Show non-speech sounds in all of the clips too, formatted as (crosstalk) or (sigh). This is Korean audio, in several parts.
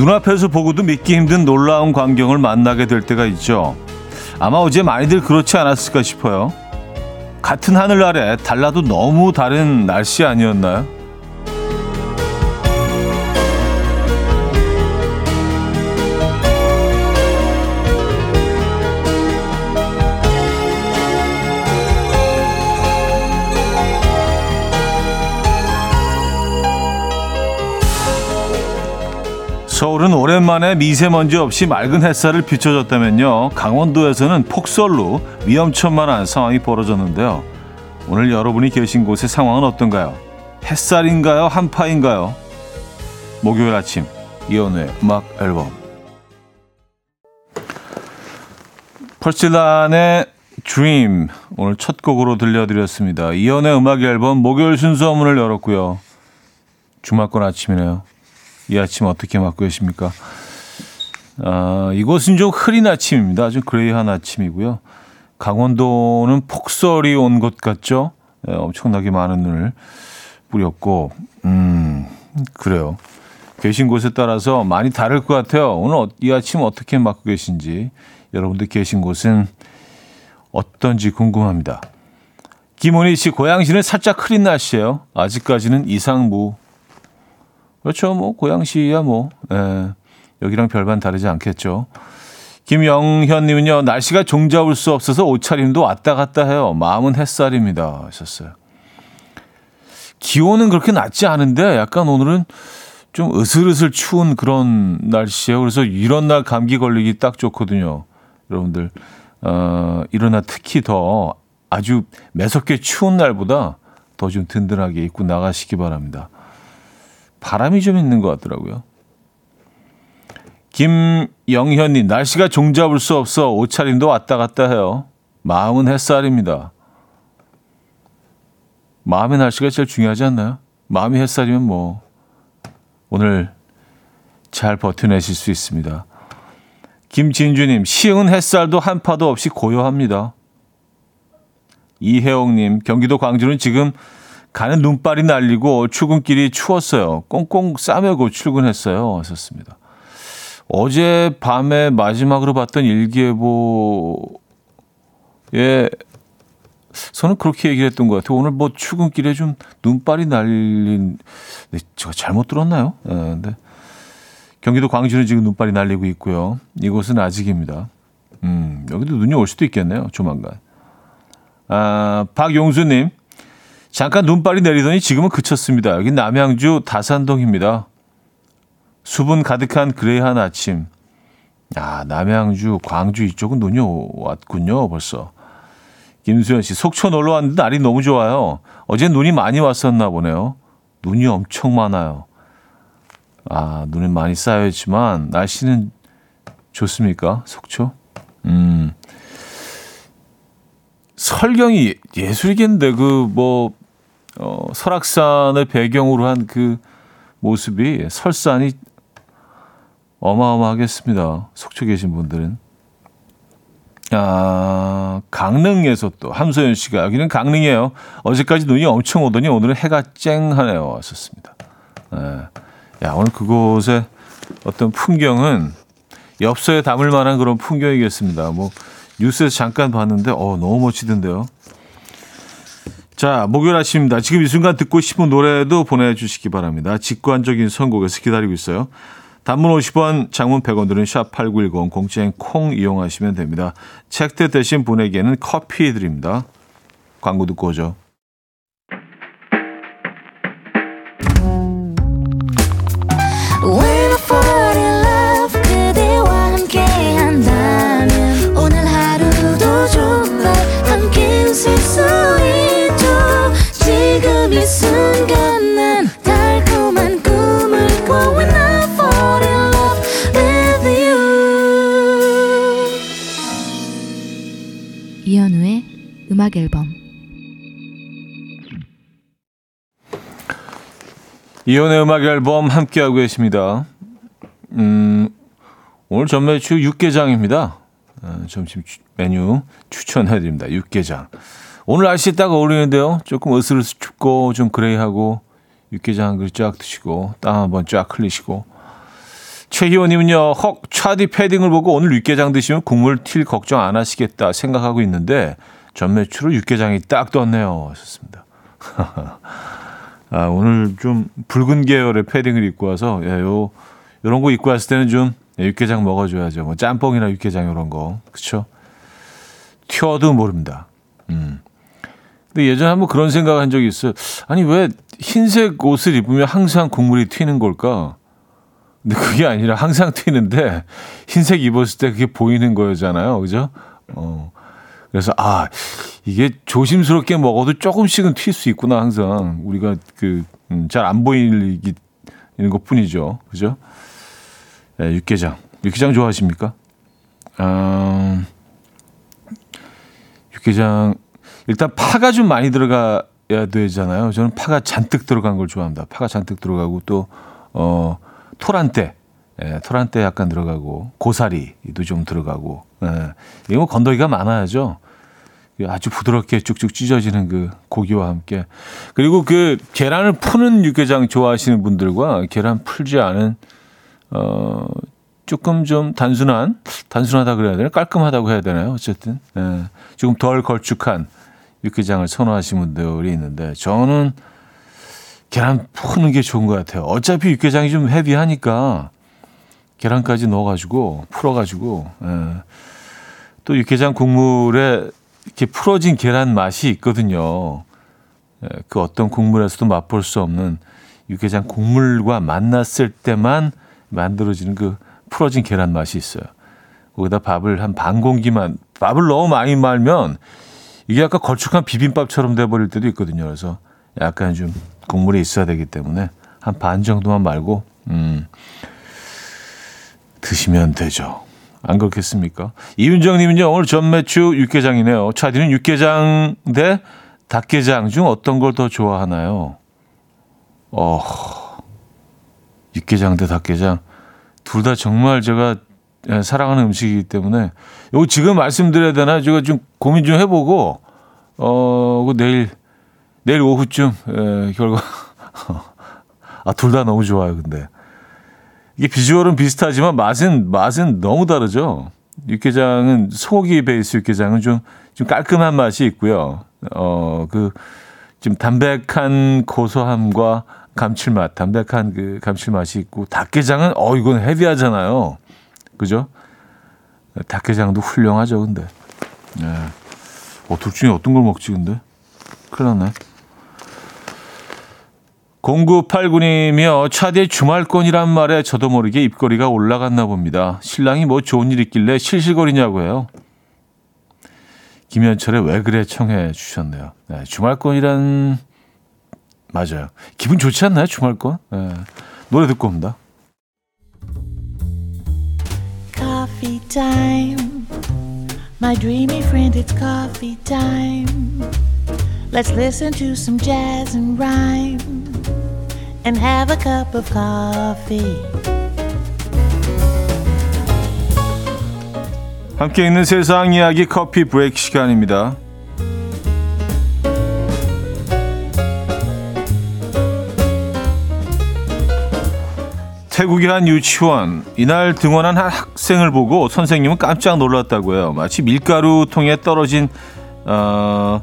눈앞에서 보고도 믿기 힘든 놀라운 광경을 만나게 될 때가 있죠. 아마 어제 많이들 그렇지 않았을까 싶어요. 같은 하늘 아래 달라도 너무 다른 날씨 아니었나요? 서울은 오랜만에 미세먼지 없이 맑은 햇살을 비춰줬다면요. 강원도에서는 폭설로 위험천만한 상황이 벌어졌는데요. 오늘 여러분이 계신 곳의 상황은 어떤가요? 햇살인가요? 한파인가요? 목요일 아침 이연우의 음악 앨범 펄실란의 Dream 오늘 첫 곡으로 들려드렸습니다. 이연우의 음악 앨범 목요일 순서 문을 열었고요. 주말권 아침이네요. 이 아침 어떻게 맞고 계십니까? 아, 이곳은 좀 흐린 아침입니다. 아주 그레이한 아침이고요. 강원도는 폭설이 온 것 같죠? 네, 엄청나게 많은 눈을 뿌렸고, 음, 그래요. 계신 곳에 따라서 많이 다를 것 같아요. 오늘 어, 이 아침 어떻게 맞고 계신지, 여러분들 계신 곳은 어떤지 궁금합니다. 김원희 씨, 고양시는 살짝 흐린 날씨예요. 아직까지는 이상무 그렇죠. 뭐 고양시야 뭐 예, 여기랑 별반 다르지 않겠죠. 김영현님은요 날씨가 종잡을 수 없어서 옷차림도 왔다 갔다 해요. 마음은 햇살입니다. 하셨어요. 기온은 그렇게 낮지 않은데 약간 오늘은 좀 으슬으슬 추운 그런 날씨예요. 그래서 이런 날 감기 걸리기 딱 좋거든요. 여러분들 어, 이런 날 특히 더 아주 매섭게 추운 날보다 더 좀 든든하게 입고 나가시기 바랍니다. 바람이 좀 있는 것 같더라고요. 김영현님, 날씨가 종잡을 수 없어 옷차림도 왔다 갔다 해요. 마음은 햇살입니다. 마음의 날씨가 제일 중요하지 않나요? 마음이 햇살이면 뭐, 오늘 잘 버텨내실 수 있습니다. 김진주님, 시흥은 햇살도 한파도 없이 고요합니다. 이혜옥님, 경기도 광주는 지금 가는 눈발이 날리고 출근길이 추웠어요. 꽁꽁 싸매고 출근했어요. 하셨습니다. 어제 밤에 마지막으로 봤던 일기예보에 저는 그렇게 얘기를 했던 것 같아요. 오늘 뭐 출근길에 좀 눈발이 날린, 네, 제가 잘못 들었나요? 네, 근데 경기도 광주는 지금 눈발이 날리고 있고요. 이곳은 아직입니다. 음, 여기도 눈이 올 수도 있겠네요. 조만간. 아, 박용수님. 잠깐 눈발이 내리더니 지금은 그쳤습니다. 여기 남양주 다산동입니다. 수분 가득한 그레이한 아침. 아, 남양주, 광주 이쪽은 눈이 왔군요, 벌써. 김수현 씨, 속초 놀러 왔는데 날이 너무 좋아요. 어제 눈이 많이 왔었나 보네요. 눈이 엄청 많아요. 아, 눈이 많이 쌓여있지만 날씨는 좋습니까? 속초? 음. 설경이 예술이겠는데, 그, 뭐, 어, 설악산을 배경으로 한 그 모습이 설산이 어마어마하겠습니다. 속초 계신 분들은. 아, 강릉에서 또 함소연 씨가 여기는 강릉이에요. 어제까지 눈이 엄청 오더니 오늘은 해가 쨍하네요. 왔었습니다. 네. 야, 오늘 그곳의 어떤 풍경은 엽서에 담을 만한 그런 풍경이겠습니다. 뭐 뉴스에서 잠깐 봤는데 어 너무 멋지던데요. 자, 목요일 아침입니다. 지금 이 순간 듣고 싶은 노래도 보내주시기 바랍니다. 직관적인 선곡에서 기다리고 있어요. 단문 50원, 장문 100원 들은 샵8910, 공짜인 콩 이용하시면 됩니다. 책대 대신 보내기에는 커피 드립니다. 광고 듣고 오죠. 음악 앨범 이혼의 음악 앨범 함께하고 계십니다. 음, 오늘 전매추 육개장입니다. 어, 점심 메뉴 추천해드립니다. 육개장. 오늘 날씨 딱 어울리는데요. 조금 으스르스 춥고 좀 그레이하고 육개장 한 그릇 쫙 드시고 땀 한번 쫙 흘리시고 최희원님은요, 헉, 차디 패딩을 보고 오늘 육개장 드시면 국물 튈 걱정 안 하시겠다 생각하고 있는데, 전매추로 육개장이 딱 떴네요. 하셨습니다. (laughs) 아, 오늘 좀 붉은 계열의 패딩을 입고 와서, 예, 요, 요런 거 입고 왔을 때는 좀 예, 육개장 먹어줘야죠. 뭐 짬뽕이나 육개장 이런 거. 그쵸? 튀어도 모릅니다. 음. 근데 예전에 한번 그런 생각 한 적이 있어요. 아니, 왜 흰색 옷을 입으면 항상 국물이 튀는 걸까? 근데 그게 아니라 항상 튀는데 흰색 입었을 때 그게 보이는 거잖아요. 그죠? 어. 그래서 아, 이게 조심스럽게 먹어도 조금씩은 튈 수 있구나 항상. 우리가 그 음, 잘안 보이는 것뿐이죠. 그죠? 네, 육개장. 육개장 좋아하십니까? 음, 육개장 일단 파가 좀 많이 들어가야 되잖아요. 저는 파가 잔뜩 들어간 걸 좋아합니다. 파가 잔뜩 들어가고 또 어, 토란대, 예, 토란대 약간 들어가고 고사리도 좀 들어가고 예, 이거 뭐 건더기가 많아야죠. 아주 부드럽게 쭉쭉 찢어지는 그 고기와 함께 그리고 그 계란을 푸는 육개장 좋아하시는 분들과 계란 풀지 않은 어 조금 좀 단순한 단순하다 그래야 되나 깔끔하다고 해야 되나요? 어쨌든 예, 조금 덜 걸쭉한 육개장을 선호하시는 분들이 있는데 저는 계란 푸는 게 좋은 것 같아요. 어차피 육개장이 좀 헤비하니까 계란까지 넣어가지고 풀어가지고 예. 또 육개장 국물에 이렇게 풀어진 계란 맛이 있거든요. 예, 그 어떤 국물에서도 맛볼 수 없는 육개장 국물과 만났을 때만 만들어지는 그 풀어진 계란 맛이 있어요. 거기다 밥을 한 반 공기만 밥을 너무 많이 말면 이게 약간 걸쭉한 비빔밥처럼 돼버릴 때도 있거든요. 그래서 약간 좀 국물이 있어야 되기 때문에 한 반 정도만 말고 음, 드시면 되죠. 안 그렇겠습니까? 이윤정님은요 오늘 전매추 육개장이네요. 차디는 육개장 대 닭게장 중 어떤 걸 더 좋아하나요? 어, 육개장 대 닭게장 둘 다 정말 제가 예, 사랑하는 음식이기 때문에 이거 지금 말씀드려야 되나 제가 좀 고민 좀 해보고 어 내일 내일 오후쯤 에, 예, 결과 (laughs) 아 둘 다 너무 좋아요. 근데 이게 비주얼은 비슷하지만 맛은 맛은 너무 다르죠. 육개장은 소고기 베이스 육개장은 좀 좀 깔끔한 맛이 있고요. 어 그 좀 담백한 고소함과 감칠맛, 담백한 그 감칠맛이 있고 닭게장은 어 이건 헤비하잖아요. 그죠? 닭게장도 훌륭하죠, 근데. 네. 어, 둘 중에 어떤 걸 먹지, 근데? 큰일 났네. 0989님이요. 차디의 주말권이란 말에 저도 모르게 입꼬리가 올라갔나 봅니다. 신랑이 뭐 좋은 일 있길래 실실거리냐고 해요. 김현철의 왜 그래 청해 주셨네요. 네, 주말권이란 맞아요. 기분 좋지 않나요? 주말권? 네. 노래 듣고 옵니다. Coffee. My dreamy friend, it's coffee time. Let's listen to some jazz and rhyme and have a cup of coffee. 함께 있는 세상 이야기 커피 브레이크 시간입니다. 태국의 한 유치원 이날 등원한 한 학생을 보고 선생님은 깜짝 놀랐다고요. 마치 밀가루 통에 떨어진 어,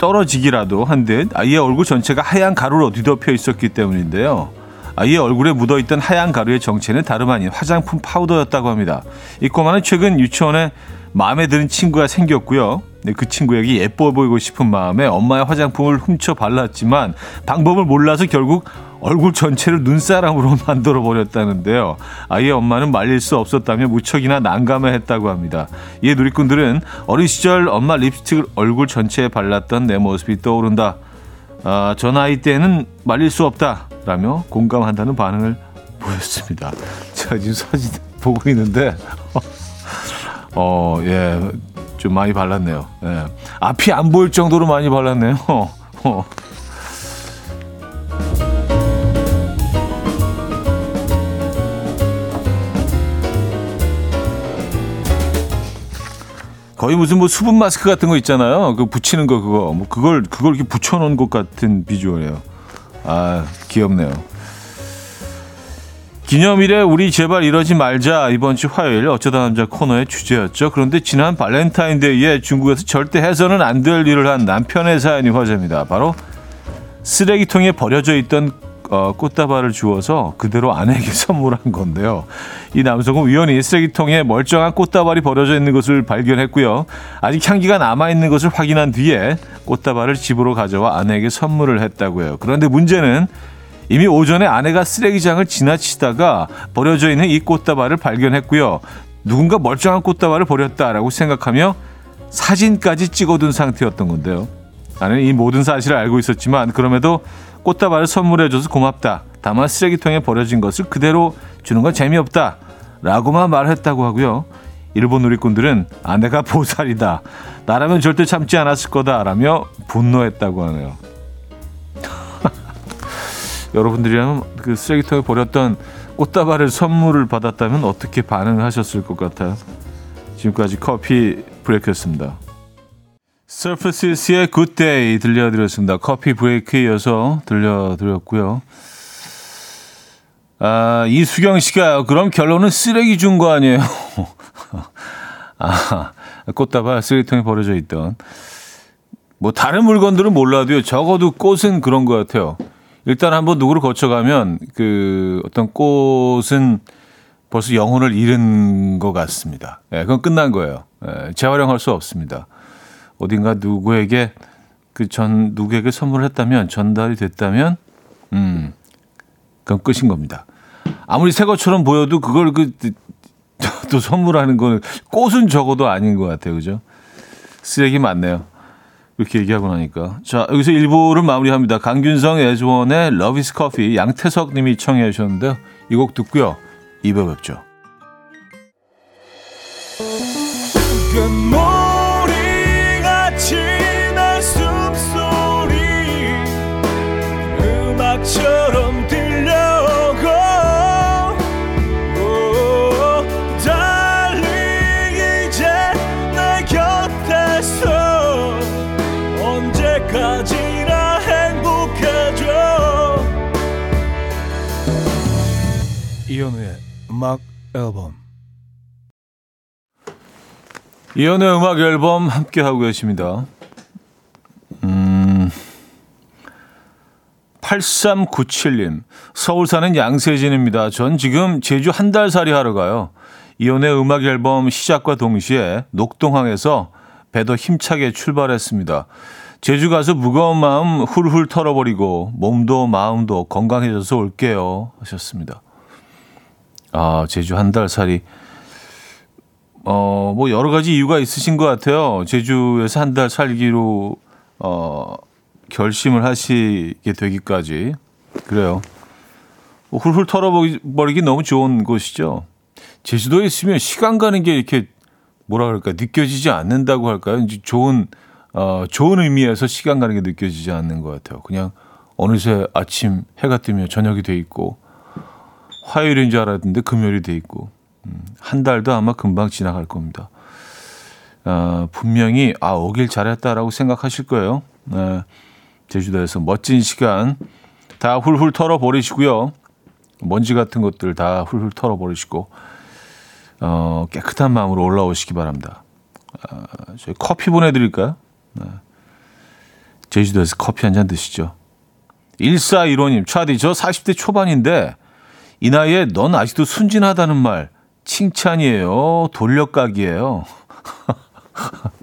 떨어지기라도 한 듯 아이의 얼굴 전체가 하얀 가루로 뒤덮여 있었기 때문인데요. 아이의 얼굴에 묻어있던 하얀 가루의 정체는 다름 아닌 화장품 파우더였다고 합니다. 이 꼬마는 최근 유치원에 마음에 드는 친구가 생겼고요. 네, 그 친구에게 예뻐 보이고 싶은 마음에 엄마의 화장품을 훔쳐 발랐지만 방법을 몰라서 결국 얼굴 전체를 눈사람으로 (laughs) 만들어 버렸다는데요. 아이의 엄마는 말릴 수 없었다며 무척이나 난감해했다고 합니다. 이에 누리꾼들은 어린 시절 엄마 립스틱을 얼굴 전체에 발랐던 내 모습이 떠오른다. 아, 전 아이 때는 말릴 수 없다라며 공감한다는 반응을 보였습니다. (laughs) 제가 지금 사진 보고 있는데 (laughs) 어, 예. 좀 많이 발랐네요. 예. 앞이 안 보일 정도로 많이 발랐네요. (laughs) 어. 거의 무슨 뭐 수분 마스크 같은 거 있잖아요. 그 붙이는 거 그거 뭐 그걸 그걸 이렇게 붙여 놓은 것 같은 비주얼이에요. 아 귀엽네요. 기념일에 우리 제발 이러지 말자 이번 주 화요일 어쩌다 남자 코너의 주제였죠. 그런데 지난 발렌타인데이에 중국에서 절대 해서는 안 될 일을 한 남편의 사연이 화제입니다. 바로 쓰레기통에 버려져 있던 어, 꽃다발을 주워서 그대로 아내에게 (laughs) 선물한 건데요. 이 남성은 우연히 쓰레기통에 멀쩡한 꽃다발이 버려져 있는 것을 발견했고요. 아직 향기가 남아있는 것을 확인한 뒤에 꽃다발을 집으로 가져와 아내에게 선물을 했다고요. 그런데 문제는 이미 오전에 아내가 쓰레기장을 지나치다가 버려져 있는 이 꽃다발을 발견했고요. 누군가 멀쩡한 꽃다발을 버렸다라고 생각하며 사진까지 찍어둔 상태였던 건데요. 아내는 이 모든 사실을 알고 있었지만 그럼에도 꽃다발을 선물해줘서 고맙다. 다만 쓰레기통에 버려진 것을 그대로 주는 건 재미없다. 라고만 말했다고 하고요. 일본 누리꾼들은 아내가 보살이다. 나라면 절대 참지 않았을 거다. 라며 분노했다고 하네요. 여러분들이라면 그 쓰레기통에 버렸던 꽃다발을 선물을 받았다면 어떻게 반응하셨을 것 같아요? 지금까지 커피 브레이크였습니다. Surfaces의 Good Day 들려드렸습니다. 커피 브레이크에 이어서 들려드렸고요. 아, 이수경 씨가 그럼 결론은 쓰레기 준 거 아니에요? (laughs) 아, 꽃다발 쓰레기통에 버려져 있던. 뭐 다른 물건들은 몰라도요. 적어도 꽃은 그런 것 같아요. 일단 한번 누구를 거쳐가면 그 어떤 꽃은 벌써 영혼을 잃은 것 같습니다. 예, 그건 끝난 거예요. 예, 재활용할 수 없습니다. 어딘가 누구에게 그 전 누구에게 선물을 했다면 전달이 됐다면 음 그건 끝인 겁니다. 아무리 새 것처럼 보여도 그걸 그 (laughs) 또 선물하는 거는 꽃은 적어도 아닌 것 같아요, 그죠? 쓰레기 많네요. 이렇게 얘기하고 나니까. 자, 여기서 1부를 마무리합니다. 강균성 애즈원의 Love is Coffee 양태석 님이 청해 주셨는데요. 이 곡 듣고요. 2부 뵙죠. 이현우의 음악 앨범 이현우의 음악 앨범 함께 하고 계십니다. 음, 8397님 서울 사는 양세진입니다. 전 지금 제주 한 달 살이 하러 가요. 이현우의 음악 앨범 시작과 동시에 녹동항에서 배도 힘차게 출발했습니다. 제주 가서 무거운 마음 훌훌 털어버리고 몸도 마음도 건강해져서 올게요 하셨습니다. 아, 제주 한 달 살이. 어, 뭐 여러 가지 이유가 있으신 것 같아요. 제주에서 한 달 살기로, 어, 결심을 하시게 되기까지. 그래요. 뭐 훌훌 털어버리기 너무 좋은 곳이죠. 제주도에 있으면 시간 가는 게 이렇게 뭐라 그럴까 느껴지지 않는다고 할까요? 이제 좋은 어 좋은 의미에서 시간 가는 게 느껴지지 않는 것 같아요. 그냥 어느새 아침 해가 뜨면 저녁이 돼 있고 화요일인 줄 알았는데 금요일이 돼 있고 음, 한 달도 아마 금방 지나갈 겁니다. 아, 분명히 아 오길 잘했다라고 생각하실 거예요. 네, 제주도에서 멋진 시간 다 훌훌 털어 버리시고요. 먼지 같은 것들 다 훌훌 털어 버리시고 어, 깨끗한 마음으로 올라오시기 바랍니다. 아, 저희 커피 보내드릴까요? 네. 제주도에서 커피 한 잔 드시죠. 1415님, 차디, 저 40대 초반인데 이 나이에 넌 아직도 순진하다는 말 칭찬이에요. 돌려가기예요. (laughs)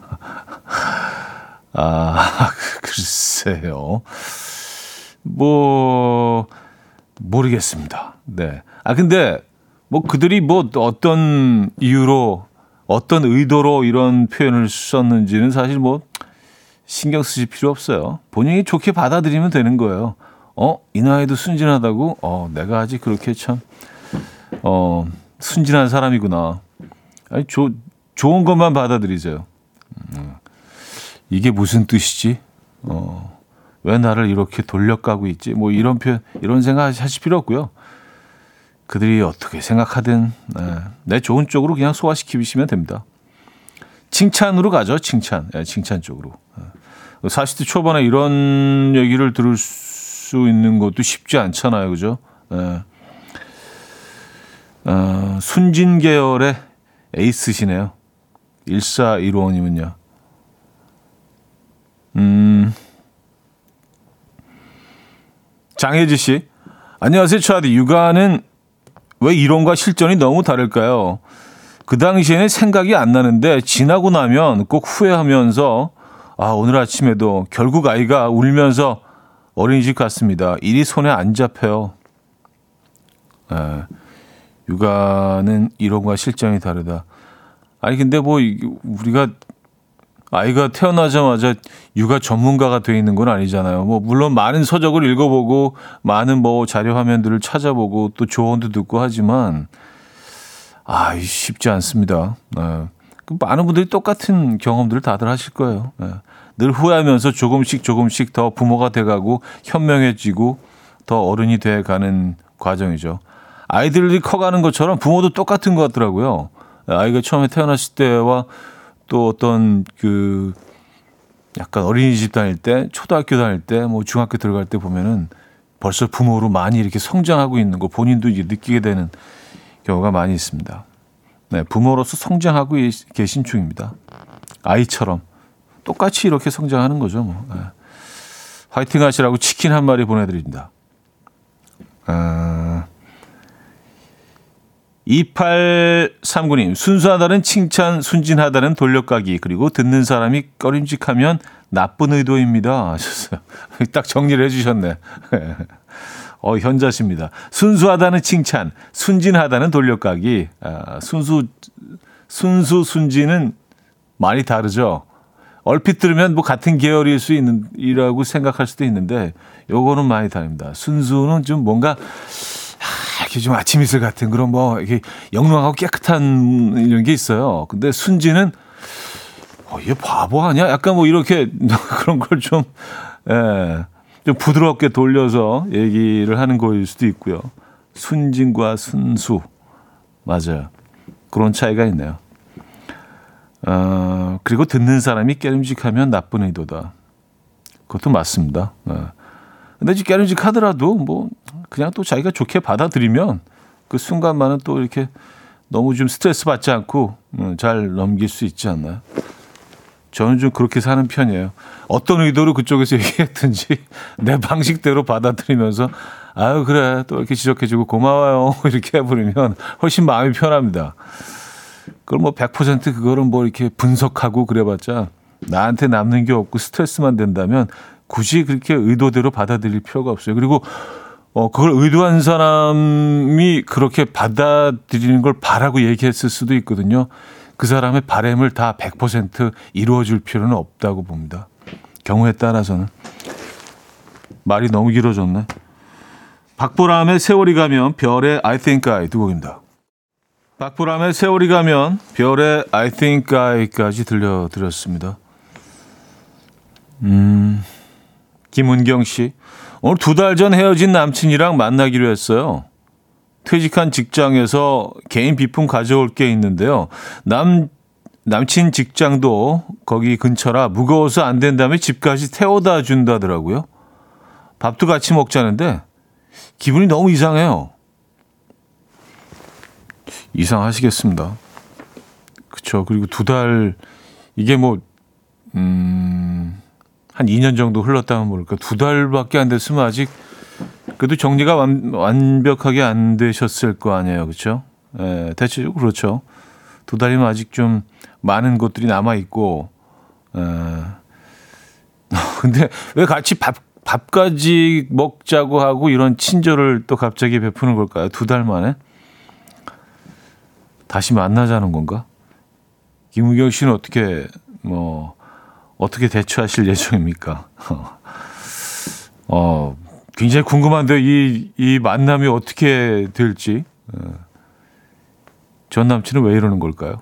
아, (laughs) 글쎄요. 뭐 모르겠습니다. 네. 아 근데 뭐 그들이 뭐 어떤 이유로 어떤 의도로 이런 표현을 썼는지는 사실 뭐 신경 쓰실 필요 없어요. 본인이 좋게 받아들이면 되는 거예요. 어, 이 나이도 순진하다고? 어, 내가 아직 그렇게 참, 어, 순진한 사람이구나. 아니, 조, 좋은 것만 받아들이세요. 음, 이게 무슨 뜻이지? 어, 왜 나를 이렇게 돌려가고 있지? 뭐 이런 표현, 이런 생각 하실 필요 없고요. 그들이 어떻게 생각하든, 네, 내 좋은 쪽으로 그냥 소화시키시면 됩니다. 칭찬으로 가죠, 칭찬. 네, 칭찬 쪽으로. 40대 초반에 이런 얘기를 들을 수 있는 것도 쉽지 않잖아요. 그죠? 네. 어, 순진 계열의 에이스시네요. 1415님은요. 음, 장혜지 씨. 안녕하세요, 차디. 육아는 왜 이론과 실전이 너무 다를까요? 그 당시에는 생각이 안 나는데 지나고 나면 꼭 후회하면서 아, 오늘 아침에도 결국 아이가 울면서 어린이집 갔습니다. 일이 손에 안 잡혀요. 에, 육아는 이론과 실전이 다르다. 아니 근데 뭐 우리가 아이가 태어나자마자 육아 전문가가 돼 있는 건 아니잖아요. 뭐 물론 많은 서적을 읽어보고 많은 뭐 자료 화면들을 찾아보고 또 조언도 듣고 하지만 아 쉽지 않습니다. 네. 많은 분들이 똑같은 경험들을 다들 하실 거예요. 네. 늘 후회하면서 조금씩 조금씩 더 부모가 돼가고 현명해지고 더 어른이 돼가는 과정이죠. 아이들이 커가는 것처럼 부모도 똑같은 것 같더라고요. 아이가 처음에 태어났을 때와 또 어떤 그 약간 어린이집 다닐 때, 초등학교 다닐 때, 뭐 중학교 들어갈 때 보면은 벌써 부모로 많이 이렇게 성장하고 있는 거 본인도 이제 느끼게 되는 경우가 많이 있습니다. 네, 부모로서 성장하고 계신 중입니다. 아이처럼 똑같이 이렇게 성장하는 거죠. 뭐. 네. 화이팅 하시라고 치킨 한 마리 보내드립니다. 아, 2839님, 순수하다는 칭찬, 순진하다는 돌려가기, 그리고 듣는 사람이 꺼림직하면 나쁜 의도입니다. (laughs) 딱 정리를 해주셨네. 어, 현자십니다. 순수하다는 칭찬, 순진하다는 돌려가기. 아, 순수, 순수, 순진은 많이 다르죠. 얼핏 들으면 뭐 같은 계열일 수 있는, 이라고 생각할 수도 있는데, 요거는 많이 다릅니다. 순수는 좀 뭔가, 이렇게 좀 아침 이슬 같은 그런 뭐 이렇게 영롱하고 깨끗한 이런 게 있어요. 근데 순지는 어, 얘 바보 아니야? 약간 뭐 이렇게 (laughs) 그런 걸 좀, 예, 좀 부드럽게 돌려서 얘기를 하는 거일 수도 있고요. 순진과 순수. 맞아요. 그런 차이가 있네요. 어, 그리고 듣는 사람이 깨름직하면 나쁜 의도다. 그것도 맞습니다. 어. 근데 이제 깨름직하더라도 뭐 그냥 또 자기가 좋게 받아들이면 그 순간만은 또 이렇게 너무 좀 스트레스 받지 않고 음, 잘 넘길 수 있지 않나요? 저는 좀 그렇게 사는 편이에요. 어떤 의도로 그쪽에서 (laughs) 얘기했든지 내 방식대로 받아들이면서 아유 그래 또 이렇게 지적해주고 고마워요 (laughs) 이렇게 해버리면 훨씬 마음이 편합니다. 그걸 뭐 100% 그거를 뭐 이렇게 분석하고 그래봤자 나한테 남는 게 없고 스트레스만 된다면 굳이 그렇게 의도대로 받아들일 필요가 없어요. 그리고 어, 그걸 의도한 사람이 그렇게 받아들이는 걸 바라고 얘기했을 수도 있거든요. 그 사람의 바램을 다 100% 이루어줄 필요는 없다고 봅니다. 경우에 따라서는. 말이 너무 길어졌네. 박보람의 세월이 가면 별의 I think I 두 곡입니다. 박보람의 세월이 가면 별의 I think I까지 들려드렸습니다. 음, 김은경 씨. 오늘 두 달 전 헤어진 남친이랑 만나기로 했어요. 퇴직한 직장에서 개인 비품 가져올 게 있는데요. 남, 남친 직장도 거기 근처라 무거워서 안 된다며 집까지 태워다 준다더라고요. 밥도 같이 먹자는데 기분이 너무 이상해요. 이상 하시겠습니다. 그쵸. 그리고 두 달, 이게 뭐, 음, 한 2년 정도 흘렀다면 모를까 두 달밖에 안 됐으면 아직 그래도 정리가 완, 완벽하게 안 되셨을 거 아니에요, 그렇죠? 예, 대체적으로 그렇죠. 두 달이면 아직 좀 많은 것들이 남아 있고, 에, 근데 왜 같이 밥 밥까지 먹자고 하고 이런 친절을 또 갑자기 베푸는 걸까요? 두 달 만에 다시 만나자는 건가? 김우경 씨는 어떻게 뭐 어떻게 대처하실 (laughs) 예정입니까? (laughs) 어, 굉장히 궁금한데 이, 이 만남이 어떻게 될지. 어, 전 남친은 왜 이러는 걸까요?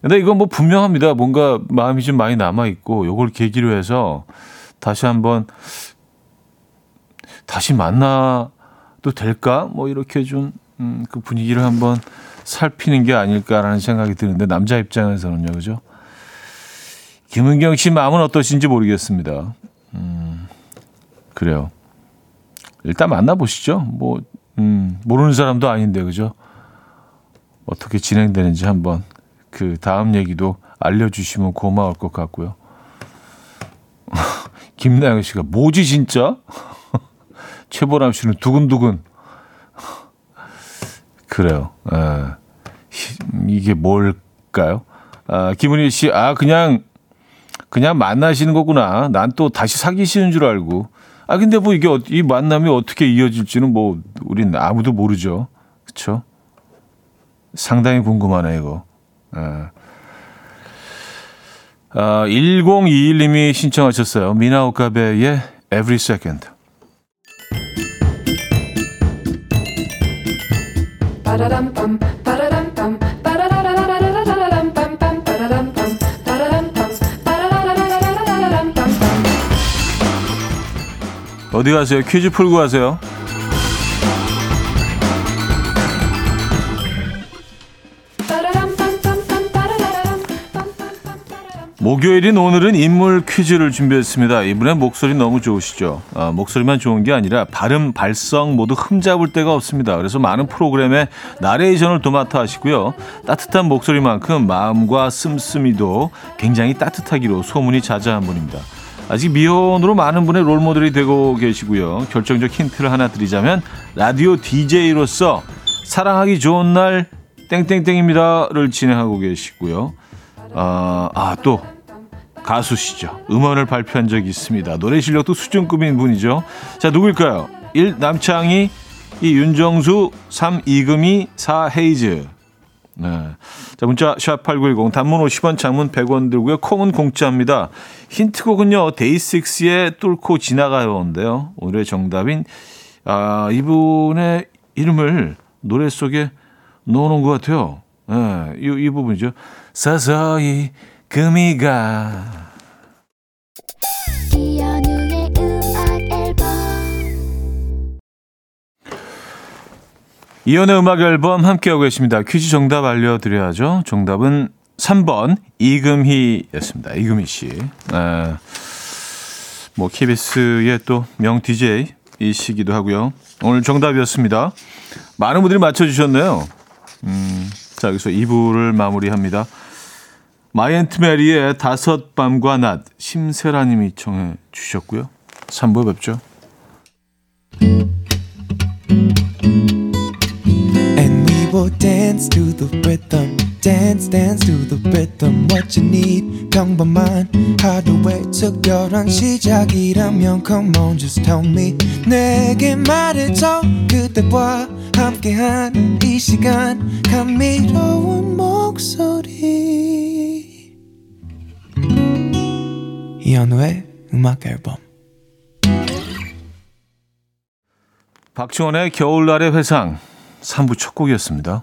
근데 이건 뭐 분명합니다. 뭔가 마음이 좀 많이 남아 있고, 요걸 계기로 해서 다시 한번, 다시 만나도 될까? 뭐 이렇게 좀, 음, 그 분위기를 한번 살피는 게 아닐까라는 생각이 드는데, 남자 입장에서는요, 그죠? 김은경 씨 마음은 어떠신지 모르겠습니다. 음, 그래요. 일단 만나보시죠. 뭐, 음, 모르는 사람도 아닌데, 그죠? 어떻게 진행되는지 한번 그 다음 얘기도 알려주시면 고마울 것 같고요. (laughs) 김나영 씨가 뭐지 진짜? (laughs) 최보람 씨는 두근두근. 그래요. 에, 예. 이게 뭘까요? 아, 김은희 씨, 아 그냥 그냥 만나시는 거구나. 난 또 다시 사귀시는 줄 알고. 아 근데 뭐 이게 이 만남이 어떻게 이어질지는 뭐 우린 아무도 모르죠. 그렇죠? 상당히 궁금하네 이거. 아. 아, 1021님이 신청하셨어요. 미나 오카베의 Every Second. 어디 가세요? 퀴즈 풀고 가세요. 목요일인 오늘은 인물 퀴즈를 준비했습니다. 이분의 목소리 너무 좋으시죠? 아, 목소리만 좋은 게 아니라 발음, 발성 모두 흠잡을 데가 없습니다. 그래서 많은 프로그램에 나레이션을 도맡아 하시고요. 따뜻한 목소리만큼 마음과 씀씀이도 굉장히 따뜻하기로 소문이 자자한 분입니다. 아직 미혼으로 많은 분의 롤모델이 되고 계시고요. 결정적 힌트를 하나 드리자면 라디오 DJ로서 사랑하기 좋은 날 땡땡땡입니다를 진행하고 계시고요. 아, 아, 또 가수시죠. 음원을 발표한 적이 있습니다. 노래 실력도 수준급인 분이죠. 자, 누구일까요? 1. 남창희, 2. 윤정수, 3. 이금희, 4. 헤이즈. 네. 자, 문자 샵8910 단문 50원, 장문 100원 들고요. 콩은 공짜입니다. 힌트곡은요. 데이식스의 뚫고 지나가요인데요. 오늘의 정답인 아, 이분의 이름을 노래 속에 넣어 놓은 것 같아요. 네, 이, 이 부분이죠. 서서히 금이 가 이연의 음악 앨범 함께하고 계십니다. 퀴즈 정답 알려드려야죠. 정답은 3번 이금희였습니다. 이금희 씨. 아, 뭐 KBS의 또 명 DJ이시기도 하고요. 오늘 정답이었습니다. 많은 분들이 맞춰주셨네요. 음, 자 여기서 2부를 마무리합니다. 마이앤트 메리의 다섯 밤과 낮 심세라님이 청해 주셨고요. 3부 뵙죠. will dance to the rhythm. Dance, dance to the rhythm. What you need, 평범한 하루의 특별한 시작이라면 Come on, just tell me. 내게 말해줘. 그대와 함께한 이 시간. 감미로운 목소리. 이현우의 음악 앨범. 박지원의 겨울날의 회상. 3부 첫 곡이었습니다.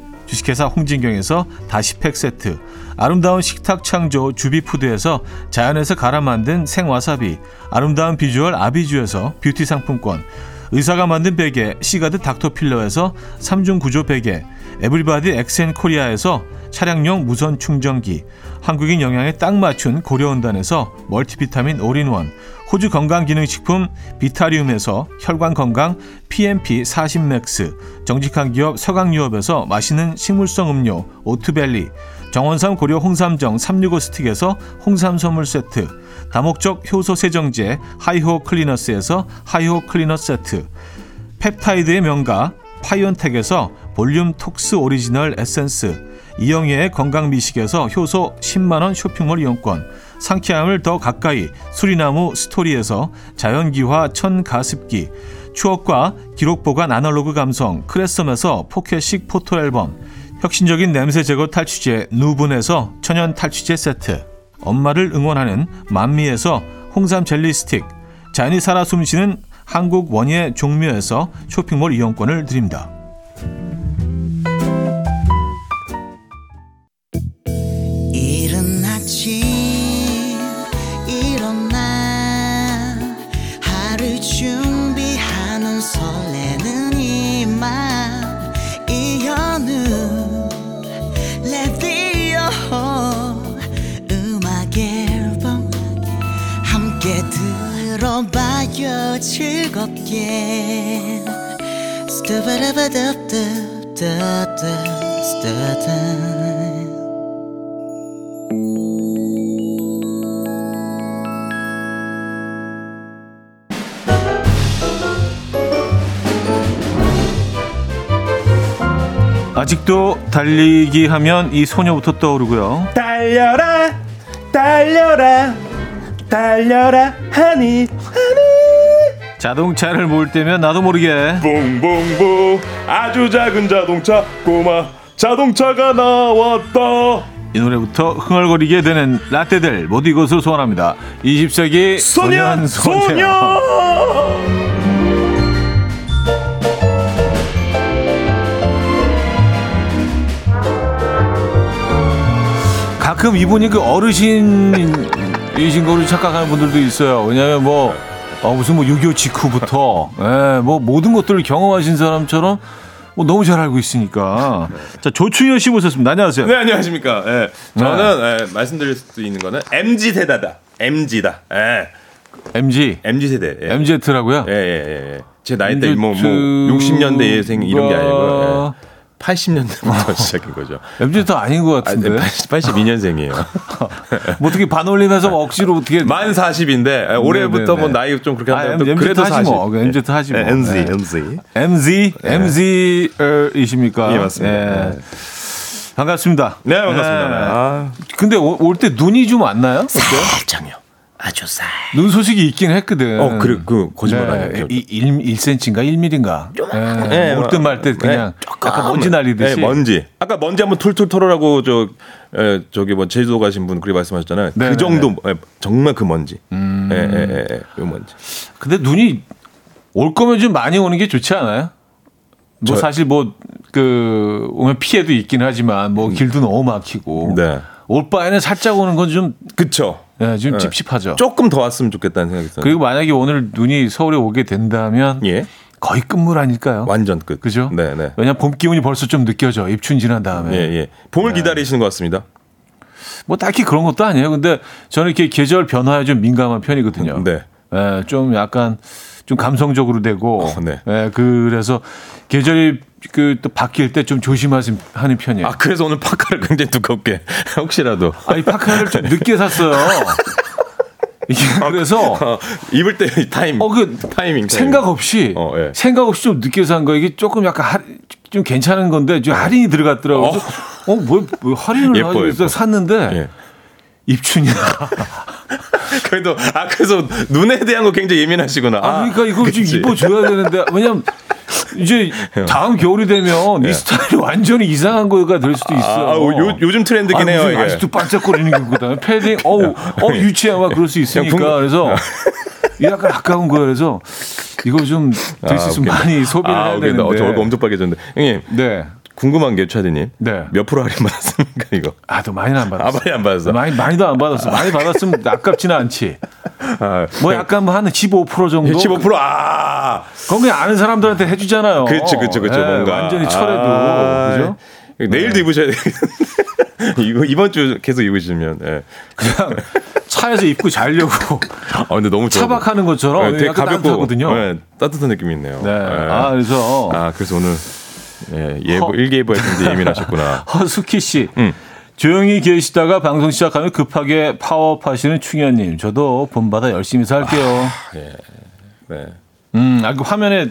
주식회사 홍진경에서 다시팩 세트, 아름다운 식탁 창조 주비푸드에서 자연에서 갈아 만든 생와사비, 아름다운 비주얼 아비주에서 뷰티 상품권, 의사가 만든 베개 시가드 닥터필러에서 3중 구조 베개, 에브리바디 엑센 코리아에서 차량용 무선 충전기, 한국인 영양에 딱 맞춘 고려원단에서 멀티비타민 올인원, 호주 건강기능식품 비타리움에서 혈관건강 PMP 40맥스, 정직한 기업 서강유업에서 맛있는 식물성 음료 오트벨리, 정원삼 고려 홍삼정 365 스틱에서 홍삼 선물 세트, 다목적 효소 세정제 하이호 클리너스에서 하이호 클리너 세트, 펩타이드의 명가 파이온텍에서 볼륨 톡스 오리지널 에센스, 이영애의 건강미식에서 효소 10만원 쇼핑몰 이용권, 상쾌함을 더 가까이 수리나무 스토리에서 자연기화 천가습기, 추억과 기록 보관 아날로그 감성 크레썸에서 포켓식 포토앨범, 혁신적인 냄새 제거 탈취제 누분에서 천연 탈취제 세트, 엄마를 응원하는 만미에서 홍삼 젤리 스틱, 자연이 살아 숨쉬는 한국 원예 종묘에서 쇼핑몰 이용권을 드립니다. 들어봐요 즐겁게 아직도 달리기 하면 이 소녀부터 떠오르고요. 달려라 달려라 달려라 하니 하니. 자동차를 몰 때면 나도 모르게. 봉봉봉 아주 작은 자동차 꼬마 자동차가 나왔다. 이 노래부터 흥얼거리게 되는 라떼들 모두 이것을 소원합니다. 20세기 소년 소년. 소녀 가끔 이분이 그 어르신 이신 거로 착각하는 분들도 있어요. 왜냐하면 뭐 어, 무슨 뭐 6.25 직후부터 예, 뭐 모든 것들을 경험하신 사람처럼 뭐 너무 잘 알고 있으니까. 자 조충현 씨 모셨습니다. 안녕하세요. 네 안녕하십니까 예. 저는 예, 말씀드릴 수 있는 거는 MZ 세대다 MZ다 예. MG, MZ 세대 예. MZ라고요? 예, 예, 예, 예. 제 나이 때 뭐, 뭐 60년대 예생 이런 게 아니고 예. 80년대부터 (laughs) 시작인 거죠. MZ 도 아닌 것 아, 같은데. 네, 82년생이에요. (laughs) 뭐 어떻게 반올림해서 뭐 억지로 어떻게 (laughs) 만 40인데 올해부터 네, 뭐 네. 나이 좀 그렇게 아, 한다면 MZ 그래도 하지 40. 뭐. 그 MZ 하지 뭐. 네, MZ, 네. MZ. MZ, MZ이십니까? 예, 맞습니다. 네. 반갑습니다. 네, 반갑습니다. 네. 아, 근데 올 때 눈이 좀 왔나요? 어때요? 살짝요 아주 살눈 소식이 있긴 했거든. 어, 그래, 그 거짓말 아니에요. 이 1, 1cm인가 1mm인가. 네, 올듯 말때 그냥 약간 먼지 날리듯이. 네, 먼지. 아까 먼지 한번 툴툴 털어라고 저 에, 저기 뭐 제주도 가신 분 그렇게 말씀하셨잖아요. 네, 그 네, 정도 예, 정말 그 먼지. 예, 예, 예, 예, 요 먼지. 근데 눈이 올 거면 좀 많이 오는 게 좋지 않아요? 뭐 저- 사실 뭐 그 오면 피해도 있긴 하지만 뭐 길도 너무 막히고 네. 올 바에는 살짝 오는 건 좀 그쵸. 네, 좀 네. 찝찝하죠. 조금 더 왔으면 좋겠다는 생각이 있어요. 그리고 만약에 오늘 눈이 서울에 오게 된다면 예. 거의 끝물 아닐까요? 완전 끝. 그죠? 네, 네. 왜냐면 봄 기운이 벌써 좀 느껴져. 입춘 지난 다음에. 예, 예. 봄을 네. 기다리시는 것 같습니다. 뭐 딱히 그런 것도 아니에요. 근데 저는 이렇게 계절 변화에 좀 민감한 편이거든요. 네. 예, 좀 약간 좀 감성적으로 되고. 어, 네. 예, 그래서 계절이 그또 바뀔 때 좀 조심하는 편이에요. 아, 그래서 오늘 파카를 굉장히 두껍게 (laughs) 혹시라도 아니 파카를 좀 늦게 샀어요. 이게 그래서 어, 입을 때 (laughs) 타임. 어, 그 타이밍. 생각 없이 어, 예. 생각 없이 좀 늦게 산 거 이게 조금 약간 할, 좀 괜찮은 건데 좀 할인이 들어갔더라고요. 그래서 어, 뭐, 뭐 할인을 예뻐, 위해서 예뻐. 샀는데 예. 입춘이야. (laughs) 그래도 아 그래서 눈에 대한 거 굉장히 예민하시구나. 아, 그러니까 이걸 좀 그치. 입어줘야 되는데 왜냐면 이제 다음 겨울이 되면 이 스타일이 완전히 이상한 거가 될 수도 있어요. 아, 아, 요, 요즘 트렌드긴 아, 해요. 아직도 반짝거리는 게 그다음에 패딩 (laughs) 어우 어 유치해 막 그럴 수 있으니까 궁금- 그래서 (laughs) 이게 약간 아까운 거예요. 그래서 이거 좀될수 있으면. 많이 소비를 아, 해야. 되는데. 어, 저 얼굴 엄청 빨개졌는데. 형님, 네. 궁금한 게 차디님. 네. 몇 프로 할인 받았습니까 이거? 아, 더 많이는 안 받았어. 아, 많이 안 받았어. 많이 많이도 안 받았어. 많이 받았으면 아깝지는 않지. 아, 뭐 약간 뭐 한 15% 정도. 15% 아. 그건 그냥 아는 사람들한테 해주잖아요. 그렇죠, 그렇죠, 그렇죠. 예, 뭔가 완전히 철에도 아, 그죠? 내일도 입으셔야 되겠는데. (laughs) 이거 이번 주 계속 입으시면. 예. 그냥 차에서 입고 자려고 아 근데 너무. 차박하는 것처럼 네, 되게 가볍고. 네, 따뜻한 느낌이 있네요. 네. 예. 아 그래서 아, 그래서 오늘 예, 예보 허- 일기예보에 굉장히 예민하셨구나. (laughs) 허수키 씨. 음. 조용히 계시다가 방송 시작하면 급하게 파업하시는 충현님. 저도 본받아 열심히 살게요. 네. 음, 아, 그 화면에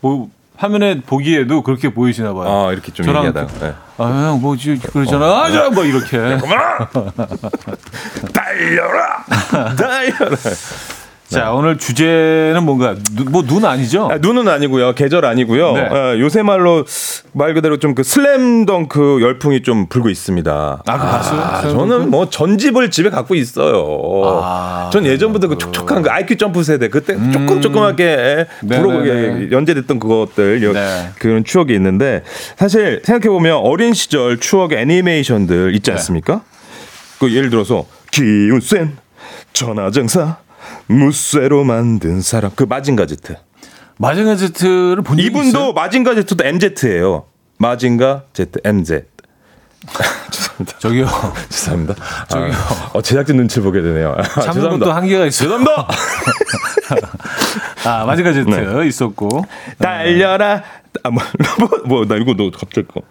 보, 화면에 보기에도 그렇게 보이시나 봐요. 아 이렇게 좀 저랑 얘기하다가 네. 아, 형 뭐 지 그러잖아. 아, 저, 뭐 이렇게. (laughs) 달려라, 달려라. (laughs) 자, 오늘 주제는 뭔가 뭐 눈 아니죠? 아, 눈은 아니고요, 계절 아니고요. 네. 어, 요새 말로 말 그대로 좀 그 슬램덩크 열풍이 좀 불고 있습니다. 아, 그거 봤어요? 슬램덩크? 저는 뭐 전집을 집에 갖고 있어요. 아, 전 예전부터 그 촉촉한 그 IQ 점프 세대 그때 조금 조그맣게 음. 네, 부러 네, 네. 연재됐던 그것들 여- 네. 그런 추억이 있는데 사실 생각해 보면 어린 시절 추억 애니메이션들 있지 네. 않습니까? 그 예를 들어서 기운 센 전화정사 무쇠로 만든 사람 그 마징가 제트 마징가 제트를 본 이분도 있어요? 마징가 제트도 MZ예요. 마징가 제트 MZ. (laughs) 저기요. (laughs) 죄송합니다. 저기요. 아, 어, 제작진 눈치 보게 되네요. 아, 죄송합니다. 것도 한계가 있어요. 죄송합니다. (laughs) 아, 마지막 제트 네. 있었고. 달려라. 아, 뭐, 로봇, 뭐, 나 이거 너 갑자기 거.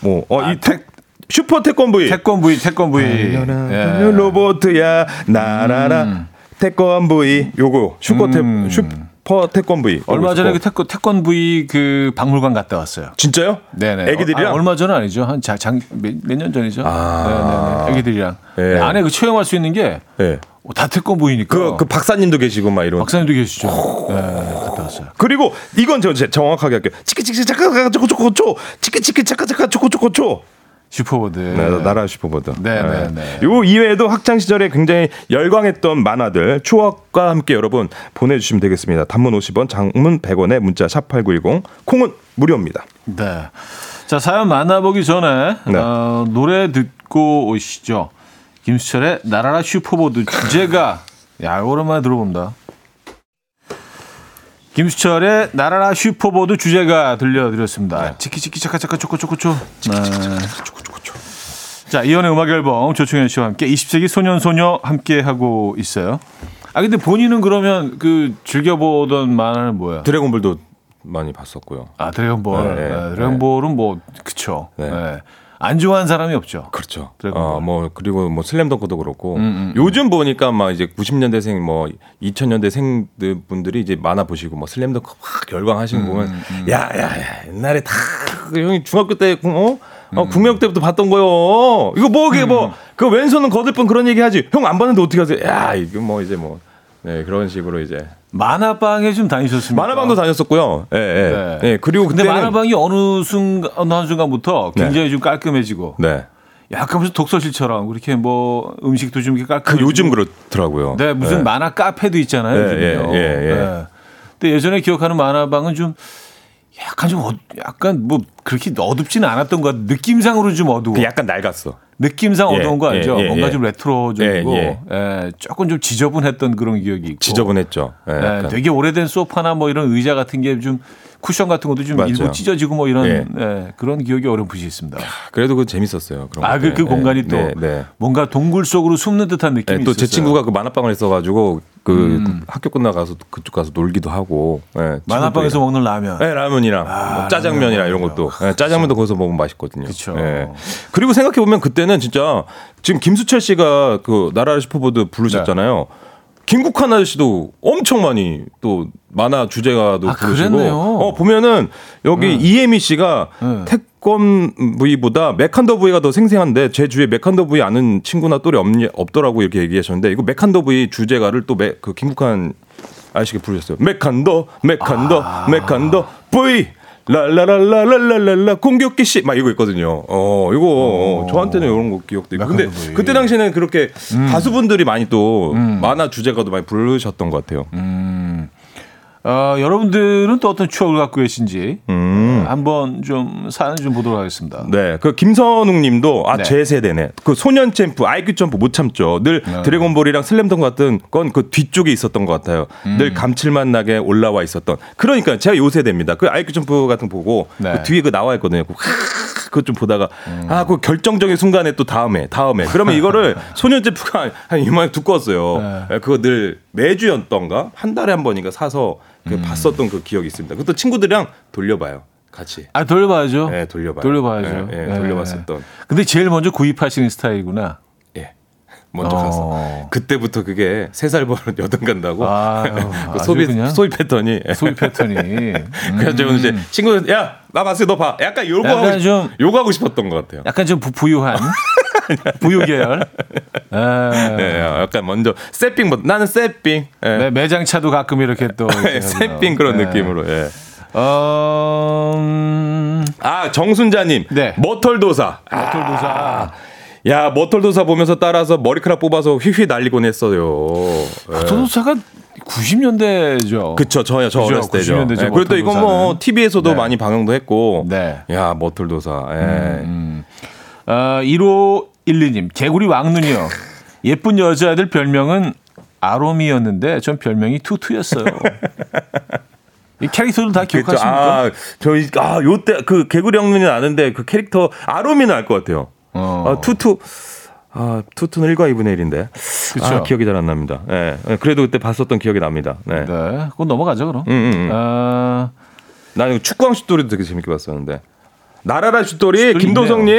뭐, 어, 아, 이 태, 슈퍼 태권브이. 태권브이, 태권브이. 달려라. 예. 로봇이야. 날아라. 음. 태권브이. 요거. 슈퍼 태, 슈퍼 태권브이. 얼마 전에 그 있었고. 태권, 태권브이 그 박물관 갔다 왔어요. 진짜요? 네네. 애기들이랑? 아, 얼마 전은 아니죠. 한 장, 장, 몇년 전이죠. 아. 네네네. 애기들이랑. 예. 네, 안에 그 체험할 수 있는 게다 예. 태권브이니까. 그, 그 박사님도 계시고 막 이런. 박사님도 계시죠. 네, 갔다 왔어요. 그리고 이건 저 제- 정확하게 할게요. 치키치키 차카차카 초코초코초. 치키치키 차카차카 초코초코초. 슈퍼보드. 네, 날아라 슈퍼보드. 네, 네, 네. 요 이외에도 학창 시절에 굉장히 열광했던 만화들 추억과 함께 여러분 보내주시면 되겠습니다. 단문 50원, 장문 100원에 문자 샵 #8910 콩은 무료입니다. 네. 자, 사연 만나보기 전에 네. 어, 노래 듣고 오시죠. 김수철의 날아라 슈퍼보드 주제가 야, 오랜만에 들어본다. 김수철의 날아라 슈퍼보드 주제가 들려드렸습니다. 치키치키 차카차카 초코초코초. 네. 자, 이연의 음악 앨범 조충현 씨와 함께 20세기 소년 소녀 함께 하고 있어요. 아 근데 본인은 그러면 그 즐겨 보던 만화는 뭐야? 드래곤볼도 많이 봤었고요. 아 드래곤볼. 네, 네, 네, 드래곤볼은 뭐 그쵸. 네. 네. 안 좋아하는 사람이 없죠. 그렇죠. 어, 뭐 그리고 뭐 슬램덩크도 그렇고 음, 음, 요즘 보니까 막 이제 90년대생 뭐 2000년대생 분들이 이제 만화 보시고 뭐 슬램덩크 확 열광하시는 거 보면 음, 야야야 옛날에 다그 형이 중학교 때 어? 음. 어, 국민학 때부터 봤던 거요. 이거 뭐 이게 뭐 그 왼손은 거들뿐 그런 얘기 하지. 형 안 봤는데 어떻게 하세요? 야 이거 뭐 이제 뭐 네, 그런 식으로 이제 만화방에 좀 다니셨습니까? 만화방도 다녔었고요. 예, 예. 네. 예, 그리고 근데 그때는 만화방이 어느 순간 어느 한 순간부터 굉장히 좀 깔끔해지고 네. 약간 무슨 독서실처럼 그렇게 뭐 음식도 좀 이렇게 그 깔끔해지고 요즘 그렇더라고요. 네 무슨 예. 만화 카페도 있잖아요. 예, 요즘요. 예, 예, 예. 네. 근데 예전에 기억하는 만화방은 좀 약간 좀 어, 약간 뭐 그렇게 어둡지는 않았던 것 같아. 느낌상으로 좀 어두워. 그 약간 낡았어. 느낌상 예, 어두운 거 알죠? 예, 예, 뭔가 예. 좀 레트로적이고 예, 예, 조금 좀 지저분했던 그런 기억이 있고. 지저분했죠. 예, 예. 되게 오래된 소파나 뭐 이런 의자 같은 게 좀 쿠션 같은 것도 좀 맞아요. 일부 찢어지고 뭐 이런 예. 예, 그런 기억이 어렴풋이 있습니다. 그래도 그 재밌었어요. 그런 아, 그. 그 공간이 또 네, 네. 뭔가 동굴 속으로 숨는 듯한 느낌이 네, 또제 있었어요. 음. 친구가 그 만화방을 했어가지고 그 학교 끝나가서 그쪽 가서 놀기도 하고. 예, 만화방에서. 먹는 라면. 네, 라면이랑 뭐 짜장면이랑 이런 것도 예, 짜장면도 거기서 먹으면 맛있거든요. 그쵸. 예. 그리고 생각해 보면 그때는 진짜 지금 김수철 씨가 그 나라라 슈퍼보드 부르셨잖아요. 네. 김국환 아저씨도 엄청 많이 또 만화 주제가도 아, 부르시고 그랬네요. 어 보면은 여기 이혜미 씨가 네. 태권브이보다 메칸더 브이가 더 생생한데 제 주위에 메칸더 브이 아는 친구나 또래 없, 없더라고 이렇게 얘기하셨는데 이거 메칸더 브이 주제가를 또 그 김국환 아저씨가 부르셨어요. 메칸더 메칸더 아. 메칸더 브이 랄라랄라랄랄랄라 공격 개시 막 이거 있거든요. 어 이거 어, 저한테는 이런 거 기억도 있고. 근데 브이. 그때 당시에는 그렇게 음. 가수분들이 많이 또 만화 주제가도 많이 부르셨던 것 같아요. 음. 어, 여러분들은 또 어떤 추억을 갖고 계신지 음. 한번 좀 사연 좀 보도록 하겠습니다. 네, 그 김선웅 님도 아, 네. 제 세대네. 그 소년 점프, 아이큐 점프 못 참죠. 늘 네. 드래곤볼이랑 슬램덩크 같은 건 그 뒤쪽에 있었던 것 같아요. 음. 늘 감칠맛 나게 올라와 있었던. 그러니까 제가 요 세대입니다. 그 아이큐 점프 같은 거 보고 네. 그 뒤에 그 나와 있거든요. 그 그거 좀 보다가 아, 그 결정적인 순간에 또 다음에 다음에 그러면 이거를 (laughs) 소년 점프가 한 이만 두꺼웠어요. 네. 그거 늘 매주였던가 한 달에 한 번인가 사서 그 음. 봤었던 그 기억이 있습니다. 그것도 친구들이랑 돌려봐요. 같이. 아 돌려봐야죠. 네, 돌려봐요. 돌려봐야죠. 예, 예, 네. 돌려봤었던. 근데 제일 먼저 구입하시는 스타일이구나. 예. 먼저 어. 가서 그때부터 그게 세살 버릇 여든 간다고 아유, (laughs) 그 소비 그냥 소입했더니 소비 패턴이. (laughs) 그래서 저는 이제 친구들 야 나 봤어 너 봐. 약간 요거 약간 하고 싶- 좀- 요거 하고 싶었던 것 같아요. 약간 좀 부, 부유한 (laughs) 부유 계열. 에, (laughs) 예, 약간 먼저 세핑 뭐 나는 세핑. 예. 네, 매장차도 가끔 이렇게 또 (laughs) 이렇게 세핑 그런 네. 느낌으로. 예. 어, 음, 아 정순자님. 네. 머털도사. 털도사. 야 머털도사 보면서 따라서 머리카락 뽑아서 휘휘 날리곤 했어요. 예. 털도사가 90년대죠. 그쵸, 저요, 저 그죠, 어렸을 때죠. 90년대 죠, 예, 그리고 또 이건 뭐. TV에서도 네. 많이 방영도 했고. 네. 야 머털도사. 예. 음. 어, 1512님, 개구리 왕눈이요. (laughs) 예쁜 여자들 별명은 아롬이었는데 전 별명이 투투였어요. (laughs) 이 캐릭터들 다 그쵸. 기억하십니까? 아, 저희 아 요때 그 개구리 형님이 아는데 그 캐릭터 아롬이는 알 것 같아요. 어. 어. 아, 투투 아, 투투는 1과 2분의 1인데. 그쵸. 아, 기억이 잘 안 납니다. 예. 예, 그래도 그때 봤었던 기억이 납니다. 네. 네, 그건 넘어가죠 그럼. 음, 음, 음. 아, 나는 축구왕 슛돌이도 되게 재밌게 봤었는데. 나라라 슛돌이 김도성님.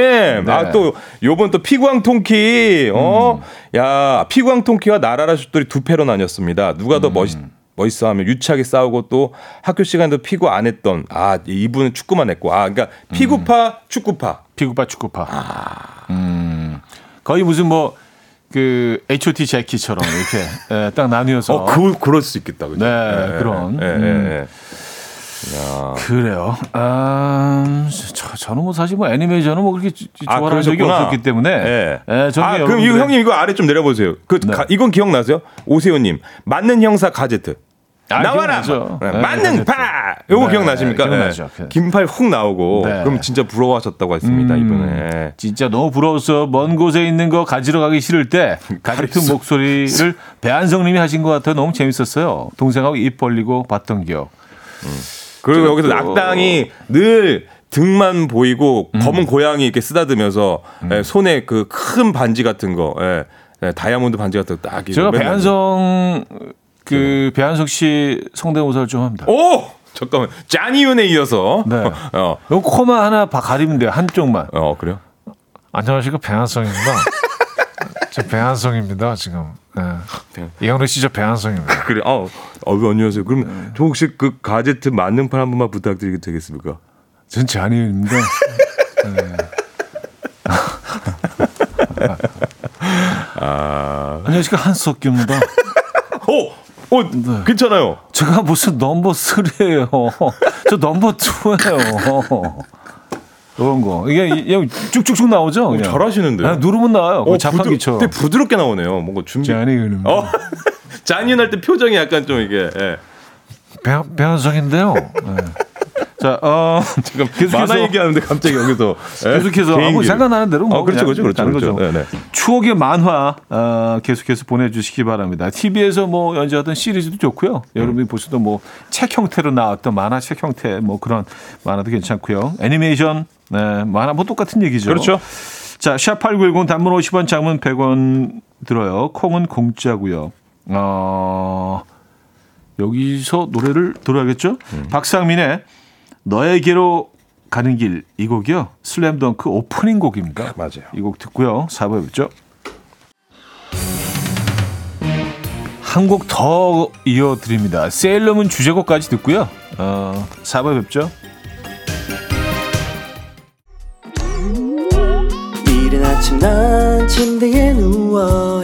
네. 아또 요번 또 피구왕 통키 어 음. 야 피구왕 통키와 나라라 슛돌이 두 패로 나뉘었습니다 누가 더 음. 멋있 멋있어 하면 유치하게 싸우고 또 학교 시간에도 피구 안 했던 아 이분은 축구만 했고 아 그러니까 피구파 축구파 피구파 축구파. 아. 음, 거의 무슨 뭐 그 H.O.T. 제키처럼 이렇게 (laughs) 예, 딱 나뉘어서. 어 그, 그럴 수 있겠다 그죠 네, 그런. 예, 예, 음. 예. 야. 그래요. 아, 저, 저는 뭐 사실 뭐 애니메이션은 뭐 그렇게 지- 아, 좋아하는 적이. 없었기 때문에. 예. 예, 저는 아, 그럼 이거 여러분들의- 형님 이거 아래 좀 내려보세요. 그 네. 가- 이건 기억나세요? 오세호님 맞는 형사 가제트. 아, 나와라. 기억나죠. 네, 네, 맞는. 파. 요거 네, 기억나십니까? 기억나죠. 네. 긴팔 훅 나오고 네. 그럼 진짜 부러워하셨다고 했습니다 음. 이번에. 진짜 너무 부러워서 먼 곳에 있는 거 가지러 가기 싫을 때 (laughs) 가르트 목소리를 배한성님이 하신 것 같아요. 너무 재밌었어요. 동생하고 입 벌리고 봤던 기억. 그리고 여기서 또- 낙당이 늘 등만 보이고 음. 검은 고양이 이렇게 쓰다듬면서 예, 손에 그 큰 반지 같은 거, 예, 예, 다이아몬드 반지 같은 거 딱. 이거 제가 배한성 그 배한석 씨 성대모사를 좀 합니다. 오 잠깐만 짜니윤에 이어서. 네. (laughs) 어, 요 코만 하나 봐 가리면 돼요. 한쪽만. 어 그래요? 안녕하십니까 배한성입니다. (laughs) 저 배한성입니다 지금. 네. 이영래 씨저 배한성입니다. (laughs) 그래. 아, 어, 안녕하세요. 그럼 네. 저 혹시 그 가제트 만능판 한 번만 부탁드리게 되겠습니까? 전 잔이입니다. 아, 안녕하십니까 한석규입니다. 어, 어, 네. 괜찮아요. 제가 무슨 넘버 3예요. (laughs) 저 넘버 2예요. 그런 거. 이게, 이게 쭉쭉쭉 나오죠? 그냥. 잘하시는데요. 아, 누르면 나와요. 그 어, 자판기처럼. 부드, 부드럽게 나오네요. 뭔가 준비. 잔이입니다. 어, (laughs) 잔이윤 할때 표정이 약간 좀 이게. 예. 배, 배한성인데요. 네. 자, 어, (laughs) 지금 계속해서- 만화 얘기하는데 갑자기 여기서 (laughs) 예? 계속해서. 아무 생각나는 대로 뭐 어, 그렇죠, 그렇죠, 그렇죠, 그렇죠. 네, 네. 추억의 만화 어, 계속해서 보내주시기 바랍니다. TV에서 뭐 연재하던 시리즈도 좋고요. 여러분이 보셔도 뭐책 형태로 나왔던 만화 책 형태 뭐 그런 만화도 괜찮고요. 애니메이션 네, 만화 뭐 똑같은 얘기죠. 그렇죠. 자, 샵8910 단문 50원, 장문 100원 들어요. 콩은 공짜고요. 어, 여기서 노래를 들어야겠죠? 음. 박상민의 너에게로 가는 길 이 곡이요. 슬램덩크 오프닝 곡입니다. 맞아요. 이 곡 듣고요. 4부에 뵙죠. 한 곡 더 이어드립니다. 세일러문 주제곡까지 듣고요. 어, 4부에 뵙죠. 이른 아침 난 침대에 누워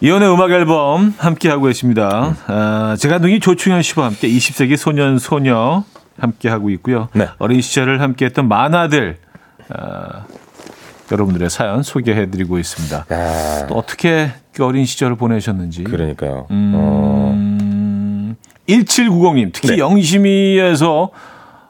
이연의 음악 앨범 함께 하고 계십니다. 아, 제가 능이 조충현 씨와 함께 20세기 소년 소녀 함께 하고 있고요. 네. 어린 시절을 함께했던 만화들 아, 여러분들의 사연 소개해드리고 있습니다. 야, 또 어떻게 그 어린 시절을 보내셨는지. 그러니까요. 어, 음, 1790님 특히 네. 영심이에서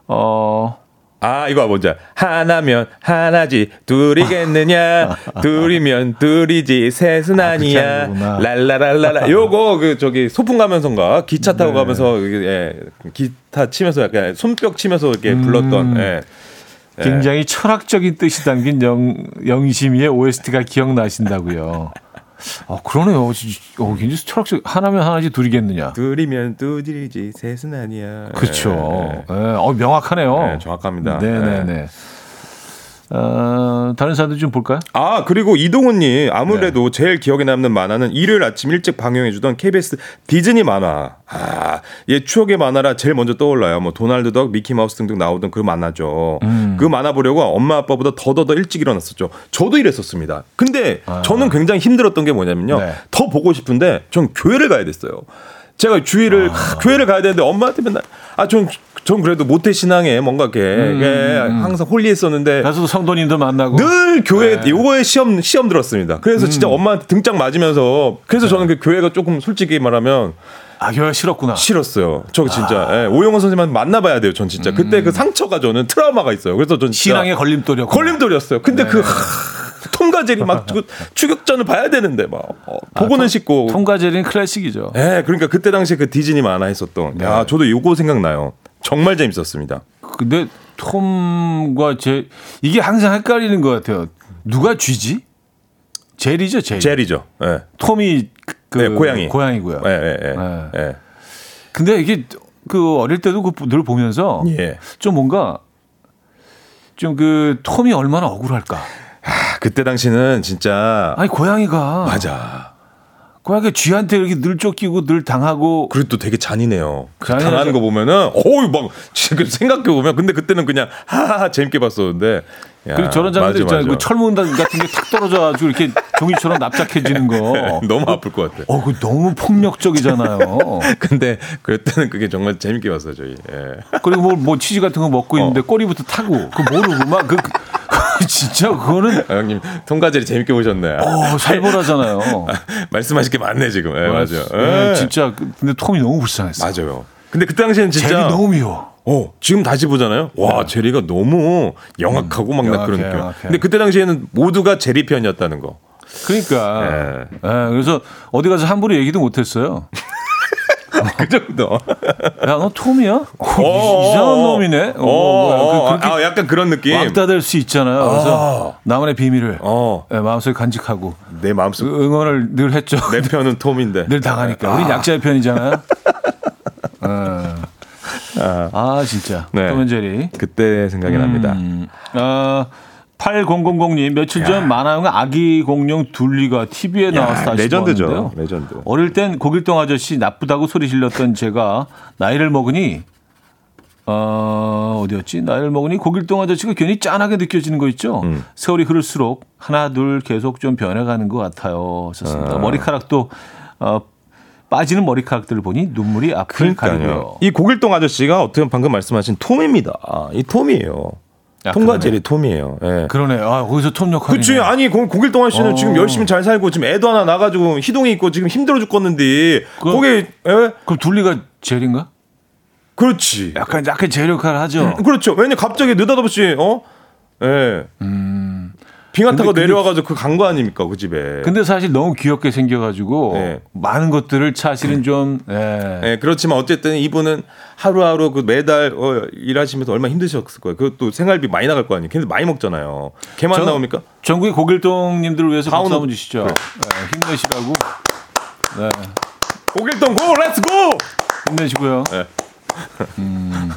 어 아, 이거 알아? 하나면 하나지, 둘이겠느냐? (laughs) 둘이면 둘이지, 셋은 아. 하는 거구나. 랄라랄라라. 요거, 그, 저기, 소풍 가면서인가? 기차 타고 네. 가면서, 예, 기타 치면서 약간 손뼉 치면서 이렇게 불렀던, 예. 예. 굉장히 철학적인 뜻이 담긴 영, 영심이의 OST가 기억나신다고요. 어, 그러네요. 어, 굉장히 철학적, 하나면 하나지 둘이겠느냐. 둘이면 둘이지, 셋은 아니야. 그렇죠. 예, 예, 어, 명확하네요. 네, 정확합니다. 네네네. 어, 다른 사람들 좀 볼까요? 아 그리고 이동훈님 아무래도 네. 제일 기억에 남는 만화는 일요일 아침 일찍 방영해주던 KBS 디즈니 만화. 아 얘 추억의 만화라 제일 먼저 떠올라요. 뭐 도날드 덕, 미키 마우스 등등 나오던 그 만화죠. 음. 그 만화 보려고 엄마 아빠보다 더더더 일찍 일어났었죠. 저도 이랬었습니다. 근데 저는 굉장히 힘들었던 게 뭐냐면요. 아. 네. 더 보고 싶은데 전 교회를 가야 됐어요. 제가 주일을 아. 교회를 가야 되는데 엄마한테 맨날 아 전 전 그래도 모태 신앙에 뭔가 이렇게 음, 예, 항상 holy했었는데 가서도 성도님들 만나고 늘 교회 네. 요거에 시험 시험 들었습니다. 그래서 음. 진짜 엄마한테 등짝 맞으면서 그래서 네. 저는 그 교회가 조금 솔직히 말하면 아 교회가 싫었구나. 싫었어요. 저 진짜 아. 예, 오영원 선생님한테 만나봐야 돼요. 전 진짜 그때 그 상처가 저는 트라우마가 있어요. 그래서 전 음. 신앙의 걸림돌이었고 걸림돌이었어요. 근데 네. 그 하, 통과제리 막그 (laughs) 추격전을 봐야 되는데 막 어, 보고는 싶고. 아, 통과제리는 클래식이죠. 예, 그러니까 그때 당시에 그 디즈니 만화 했었던. 네. 야, 저도 요거 생각나요. 정말 재밌었습니다. 근데 톰과 제 이게 항상 헷갈리는 것 같아요. 누가 쥐지? 제리죠, 제리. 제리죠. 예. 톰이 그, 그 네, 고양이. 고양이고요. 예, 예, 예. 네. 예. 근데 이게 그 어릴 때도 그늘 보면서 예. 좀 뭔가 좀 그 톰이 얼마나 억울할까. 아, 그때 당시는 진짜 아니 고양이가 맞아. 고양이가 쥐한테 이렇게 늘 쫓기고 늘 당하고 그리고 또 되게 잔인해요. 그 잔인하죠. 당하는 거 보면은 어우 막 지금 생각해 보면 근데 그때는 그냥 하하 재밌게 봤었는데. 야, 그리고 저런 장면들 있잖아요. 그 철문 같은 게 탁 떨어져가지고 이렇게 종이처럼 납작해지는 거. (laughs) 너무 아플 것 같아. 어, 그 너무 폭력적이잖아요. (laughs) 근데 그때는 그게 정말 재밌게 봤어요 저희. 예. 그리고 뭐, 뭐 치즈 같은 거 먹고 있는데 꼬리부터 타고 그 모르고 막 그, 그 (laughs) 진짜 그거는 아, 형님 통과제리 재밌게 보셨네. 어, 살벌하잖아요. (laughs) 말씀하실 게 많네 지금. 예, 맞아요. 예, 예. 진짜 그- 근데 톰이 너무 불쌍했어. 맞아요. 근데 그때 당시에는 진짜 제리 너무 미워. 어, 지금 다시 보잖아요. 와, 제리가 너무 영악하고 막나 그런 느낌. 영악해. 근데 그때 당시에는 모두가 제리 편이었다는 거. 그러니까. 예. 예, 그래서 어디 가서 함부로 얘기도 못 했어요. (laughs) 그 정도. 야, 너 톰이야? 어, 어, 이- 이상한 어, 놈이네. 어, 어, 뭐야. 어, 그, 아, 약간 그런 느낌. 왕따 될 수 있잖아요. 그래서 나만의 비밀을 어, 예, 마음속에 간직하고 내 마음속 그 응원을 늘 했죠. 내 편은 톰인데. (laughs) 늘 당하니까. 우리 약자의 편이잖아요. 어. (laughs) 아, 진짜. 네. 톰앤제리. 그때 생각이 납니다. 어, 8000님 며칠 전 만화영화 아기 공룡 둘리가 TV에 다시 레전드죠. 레전드. 어릴 땐 고길동 아저씨 나쁘다고 소리 질렀던 제가 나이를 먹으니 어, 어디였지? 나이를 먹으니 고길동 아저씨가 괜히 짠하게 느껴지는 거 있죠? 음. 세월이 흐를수록 하나, 둘 계속 좀 변해가는 것 같아요. 좋습니다. 머리카락도, 어, 빠지는 머리카락들을 보니 눈물이 앞을 가리고요. 그러니까요. 이 고길동 아저씨가 어떻게 보면 방금 말씀하신 톰입니다. 아, 이 톰이에요. 아, 통과 그러네. 제리 톰이에요. 예. 그러네. 아, 거기서 톰 역할이. 그치 아니 고, 고길동 아저씨는 어. 지금 열심히 잘 살고 지금 애도 하나 나가지고 희동이 있고 지금 힘들어 죽겠는데 그- 거기 예? 그럼 둘리가 젤인가? 그렇지 약간, 약간 젤 역할을 하죠. 그렇죠 왜냐 갑자기 느닷없이 어 예. 빙하 타고 음. 근데 내려와가지고 그 간 거 아닙니까 그 집에 근데 사실 너무 귀엽게 생겨가지고 네. 많은 것들을 사실은 좀 예. 예, 그렇지만 어쨌든 이분은 하루하루 그 매달 어, 일하시면서 얼마나 힘드셨을 거예요. 그것도 생활비 많이 나갈 거 아니에요. 걔들 많이 먹잖아요. 저- 나옵니까? 전국의 고길동님들을 위해서 박수 한번 주시죠. 그래. 네, 힘내시라고. 네, 고길동 go let's go! 힘내시고요. 네. 음.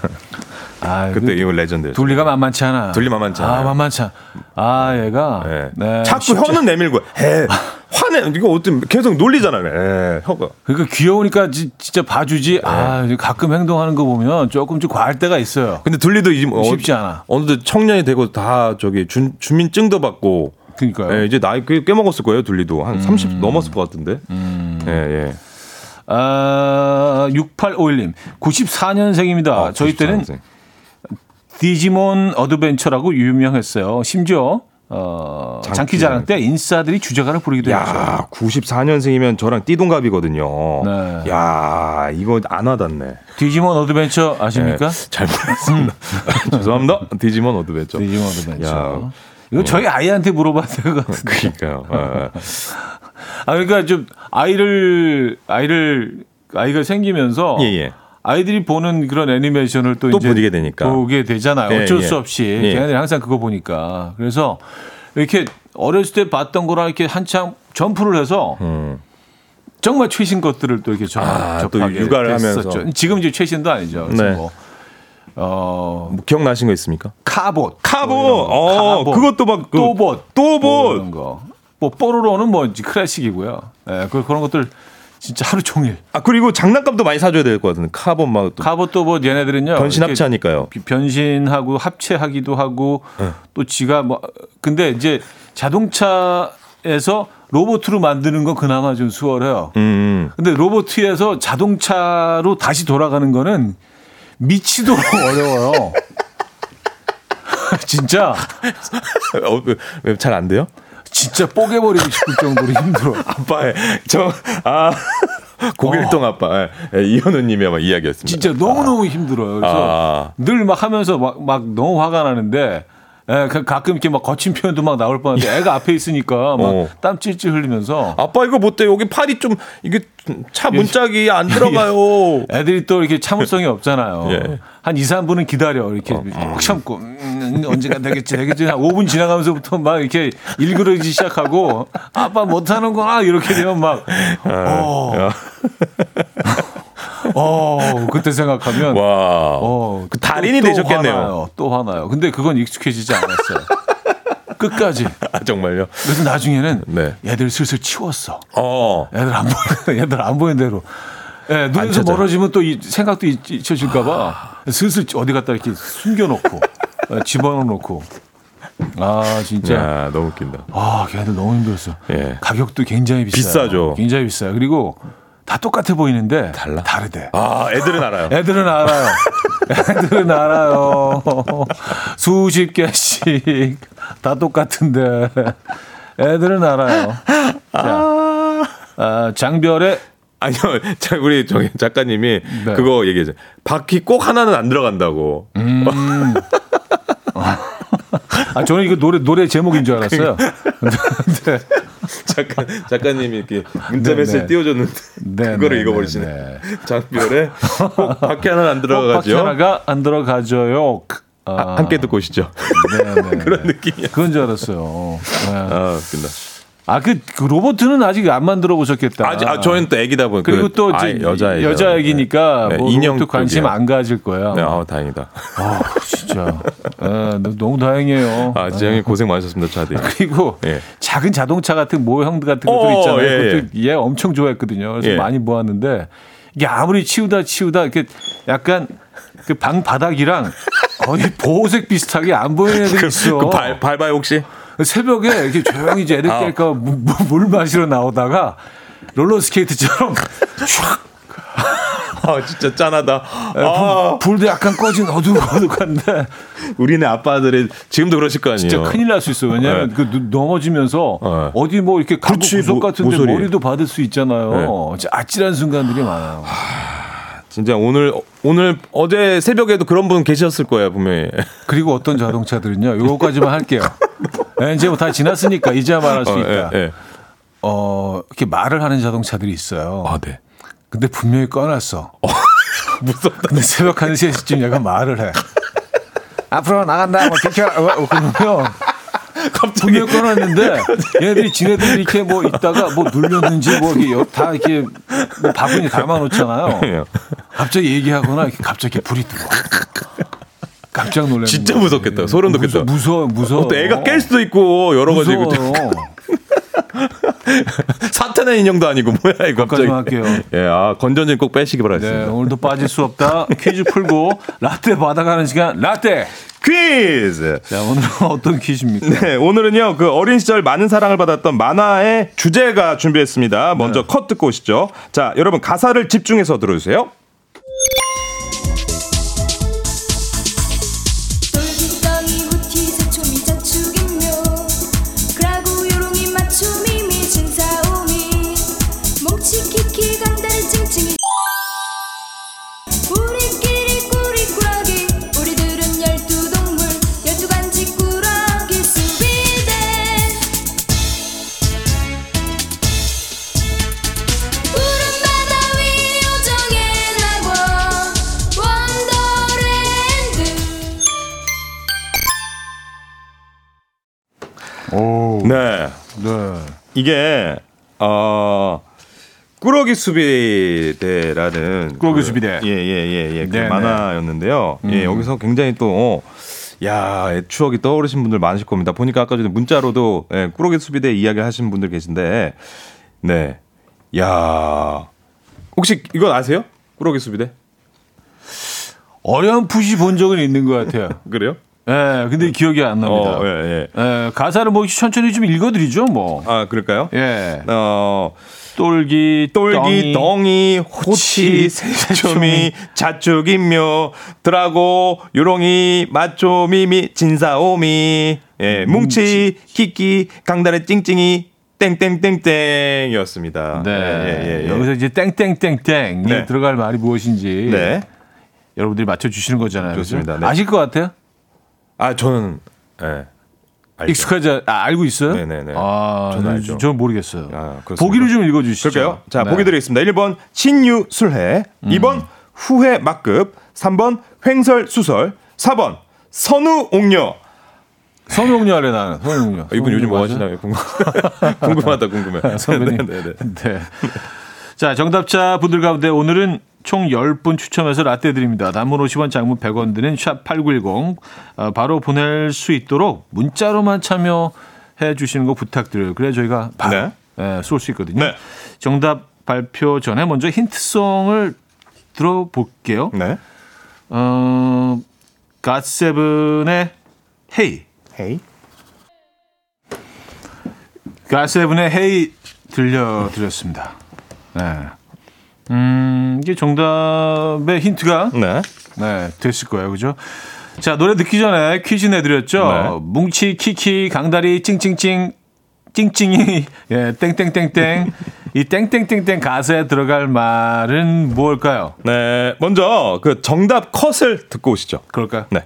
아, 그때 그 이거 레전드. 둘리가 만만치 않아. 둘리 만만치 않아요. 아, 만만치 않아. 아, 얘가. 예. 네, 자꾸 쉽지- 혀는 내밀고 해. (laughs) 화내 이거 어떤 계속 놀리잖아요. 예, 혀가. 그러니까 귀여우니까 지- 진짜 봐주지. 아, 가끔 행동하는 거 보면 조금 좀 과할 때가 있어요. 근데 둘리도 이 어, 쉽지 않아. 어느덧 청년이 되고 다 저기 주, 주민증도 받고 그러니까요. 예, 이제 나이 꽤, 꽤 먹었을 거예요. 둘리도 한30 넘었을 것 같은데. 음. 예, 예. 아, 6851님. 94년생입니다. 아, 저희 때는 94년생. 디지몬 어드벤처라고 유명했어요. 심지어 어, 장기자랑. 때 인싸들이 주제가를 부르기도 했죠. 야, 94년생이면 저랑 띠동갑이거든요. 네. 야, 이거 안 와닿네. 디지몬 어드벤처 아십니까? 네, 잘 몰랐습니다. (laughs) 죄송합니다. 디지몬 어드벤처. 디지몬 어드벤처. 야. 이거 저희 아이한테 물어봐야 될 것 같은데. 그러니까요. 아, 아, 그러니까 좀 아이를, 아이를, 아이가 생기면서 예, 예. 아이들이 보는 그런 애니메이션을 또, 또 이제 보게 되니까. 보게 되잖아요. 예, 어쩔 예. 수 없이. 예. 걔네들이 항상 그거 보니까. 그래서 이렇게 어렸을 때 봤던 거랑 이렇게 한참 점프를 해서 음. 정말 최신 것들을 또 이렇게 접, 아, 또 접하게 육아를 됐었죠. 하면서. 지금 이제 최신도 아니죠. 네. 뭐, 어, 뭐 기억나신 거 있습니까? 카봇. 카봇! 뭐. 어, 카봇. 그것도 막 그- 또봇. 또봇! 뭐 이런 거. 뭐 뽀로로는 뭐 클래식이고요. 예, 그 그런 것들 진짜 하루 종일. 아, 그리고 장난감도 많이 사줘야 될 것 같은데. 카봇 막 또. 카봇 또봇 얘네들은요. 변신 합체하니까요. 비- 변신하고 합체하기도 하고 네. 또 지가 뭐 근데 이제 자동차에서 로봇으로 만드는 건 그나마 좀 수월해요. 음, 음. 근데 로봇에서 자동차로 다시 돌아가는 거는 미치도록 (laughs) 어려워요. (laughs) 진짜 어, 잘안 돼요? 진짜 뽀개버리고 싶을 정도로 힘들어. (laughs) 아빠의 저아 고길동 아빠 예, 예, 이현우님의 막 이야기였습니다. 진짜 너무 너무 힘들어요. 그래서 아. 늘막 하면서 막, 막 너무 화가 나는데. 예, 가- 가끔 이렇게 막 거친 표현도 막 나올 뻔한데 애가 앞에 있으니까 막 어. 땀 찔찔 흘리면서 아빠 이거 못돼 여기 팔이 좀 이게 차 문짝이 안 들어가요. (laughs) 애들이 또 이렇게 참을성이 없잖아요. 예. 한 2, 3분은 기다려. 이렇게 막 참고, 음, 언제가 되겠지, 되겠지. 한 5분 지나가면서부터 막 이렇게 일그러지기 시작하고, 아빠 못하는구나. 이렇게 되면 막, 어, (laughs) 어, 그때 생각하면, 와. 어, 그 달인이 또 되셨겠네요. 화나요. 또 화나요. 근데 그건 익숙해지지 않았어요. (laughs) 끝까지. 아 정말요? 그래서 나중에는 네. 얘들 슬슬 치웠어. 어. 애들 안 보여, 애들 안 보이는 대로. 예, 눈에서. 멀어지면 또 이 생각도 잊- 잊혀질까봐 슬슬 어디 갖다 이렇게 숨겨놓고 예, 집어넣고. 아 진짜. 야 너무 웃긴다. 아 걔네들 너무 힘들었어. 예. 가격도 굉장히 비싸요. 비싸죠. 굉장히 비싸요. 그리고 다 똑같아 보이는데 달라? 다르대. 아 애들은 알아요. (laughs) 애들은 알아요. 애들은 알아요. 수십 개씩 다 똑같은데 애들은 알아요. 자, 아, 장별의 아니요, 자, 우리 저기 작가님이 네. 그거 얘기했어요. 바퀴 꼭 하나는 안 들어간다고. (laughs) 아 저는 이거 노래 노래 제목인 줄 알았어요. 근데 작가 작가님이 이렇게 문자 네, 메시지 네. 띄워줬는데 네, 그거를 네, 읽어버리시네. 네, 장별에 꼭 바퀴 하나는 안 들어가죠. 하나가 안 들어가져요. 아, 아, 함께 듣고 오시죠. 네, 네, (laughs) 그런 네. 느낌이야. 그건 줄 알았어요. 네. 아, 웃긴다. 아그 그 로버트는 아직 안 만들어 보셨겠다. 아직 아, 저희는 또 애기다 보니까 그리고 또 아, 여자 여자 애기니까 네, 뭐 인형 관심. 안 가질 거야. 네, 아, 다행이다. 아, 진짜. 아, 너- 너무 다행이에요. 아, 지영이 고생 많으셨습니다, 차디. 그리고 예. 작은 자동차 같은 모형 같은 것들 어, 있잖아요. 예, 예. 얘 엄청 좋아했거든요. 그래서 예. 많이 모았는데 이게 아무리 치우다 치우다 이렇게 약간 그 방 바닥이랑 거의 보호색 비슷하게 안 보이는 애들이 있어. 그 발, 밟아요, 혹시? 새벽에 이렇게 조용히 이제 애들 (laughs) 아. 깰까 물, 물 마시러 나오다가 롤러스케이트처럼 아, 진짜 짠하다. 불, 아, 불 도 약간 꺼진 어둑어둑한데 우리네 아빠들이 지금도 그러실 거 아니에요. 진짜 큰일 날 수 있어요. 왜냐하면 네. 그 누- 넘어지면서 네. 어디 뭐 이렇게 가구 구석 모- 같은데 모서리. 머리도 받을 수 있잖아요. 진짜 아찔한 순간들이 많아요. 진짜 오늘 오늘 어제 새벽에도 그런 분 계셨을 거예요 분명히. 그리고 어떤 자동차들은요. 요거까지만 할게요. (laughs) 네, 이제 뭐 다 지났으니까 이제야 말할 수 어, 있다. 예, 예. 어, 이렇게 말을 하는 자동차들이 있어요. 아 네. 근데 분명히 꺼놨어. (laughs) 무섭다. 근데 새벽 한 3시쯤 얘가 말을 해. 앞으로 나간다. 뭐 비켜. 어, 그러면 갑자기 분명 꺼놨는데 (laughs) 얘네들이 지네들이 이렇게 뭐 있다가 뭐 눌렸는지 뭐 이게 여- 다 이렇게 뭐 바구니 담아놓잖아요. 예. 갑자기 얘기하거나 이렇게 갑자기 불이 들어. 깜짝 놀래. 진짜 무섭겠다. 소름 돋겠다. 무서워, 무서워. 또 애가 깰 수도 있고 여러 가지 그. (laughs) 사탄의 인형도 아니고 뭐야 이거 갑자기. 거기까지만 할게요. (laughs) 예, 아 건전지 꼭 빼시기 네, 바라겠습니다. 오늘도 빠질 수 없다. 퀴즈 풀고 라떼 받아가는 시간 라떼. 퀴즈. 자, 오늘은 어떤 퀴즈입니까? 네, 오늘은요 그 어린 시절 많은 사랑을 받았던 만화의 주제가 준비했습니다. 먼저 컷 듣고 오시죠. 자, 여러분 가사를 집중해서 들어주세요. 네, 네. 이게 어 꾸러기 수비대라는 꾸러기 그- 수비대. 예, 예, 예, 예. 그 네네. 음. 만화였는데요. 예, 여기서 굉장히 또 어, 야, 추억이 떠오르신 분들 많으실 겁니다. 보니까 아까 전에 문자로도 예, 꾸러기 수비대 이야기를 하신 분들 계신데 네. 야. 혹시 이건 아세요? 꾸러기 수비대? 어렴풋이 본 적은 있는 것 같아요. (laughs) 그래요? 예, 근데 기억이 안 납니다. 어, 예, 예. 예, 가사를 뭐 천천히 좀 읽어드리죠, 뭐. 아, 그럴까요? 예. 어, 똘기, 똘기, 떵이, 호치, 호치, 새초미, 자축인묘, 드라고, 요롱이, 마초 미미, 진사오미, 예, 몽치, 키키, 강다리 찡찡이, 땡땡땡땡이었습니다. 네. 예, 예, 예. 여기서 이제 땡땡땡땡이 네. 들어갈 말이 무엇인지 네. 여러분들이 맞춰주시는 거잖아요. 좋습니다. 네. 아실 것 같아요? 아, 저는, 예. 알죠. 익숙하지, 아, 알고 있어요? 네네네. 아, 저는 저는, 알죠. 저는 모르겠어요. 아? 보기를 좀 읽어주시죠. 그럴까요? 자, 네. 보기 드리겠습니다. 1번 신유 술해, 음. 2번 후회 막급, 3번 횡설 수설, 4번 선우 옥녀. 선용료 하래 나는. 선용료. 아, 이분 요즘 뭐? 하시나요? 궁금- (laughs) 궁금하다, 궁금해. (laughs) 선배님. 네, 네, 네. 네. 자, 정답자 분들 가운데 오늘은 총 10분 추첨해서 라떼 드립니다. 단문 50원, 장문 100원 드는 샵8910 어, 바로 보낼 수 있도록 문자로만 참여해 주시는 거 부탁드려요. 그래 저희가 바로 예, 쏠수 있거든요. 네. 정답 발표 전에 먼저 힌트송을 들어볼게요. 네. 어, 갓세븐의 헤이. 헤이. 가세븐의 헤이 들려드렸습니다. 네. 음, 이게 정답의 힌트가 네. 네, 됐을 거예요. 그죠? 자, 노래 듣기 전에 퀴즈 내드렸죠. 네. 뭉치, 키키, 강다리, 찡찡찡, 찡찡이, 예, 땡땡땡땡. (laughs) 이 땡땡땡땡 가사에 들어갈 말은 뭘까요? 네. 먼저 그 정답 컷을 듣고 오시죠. 그럴까요? 네.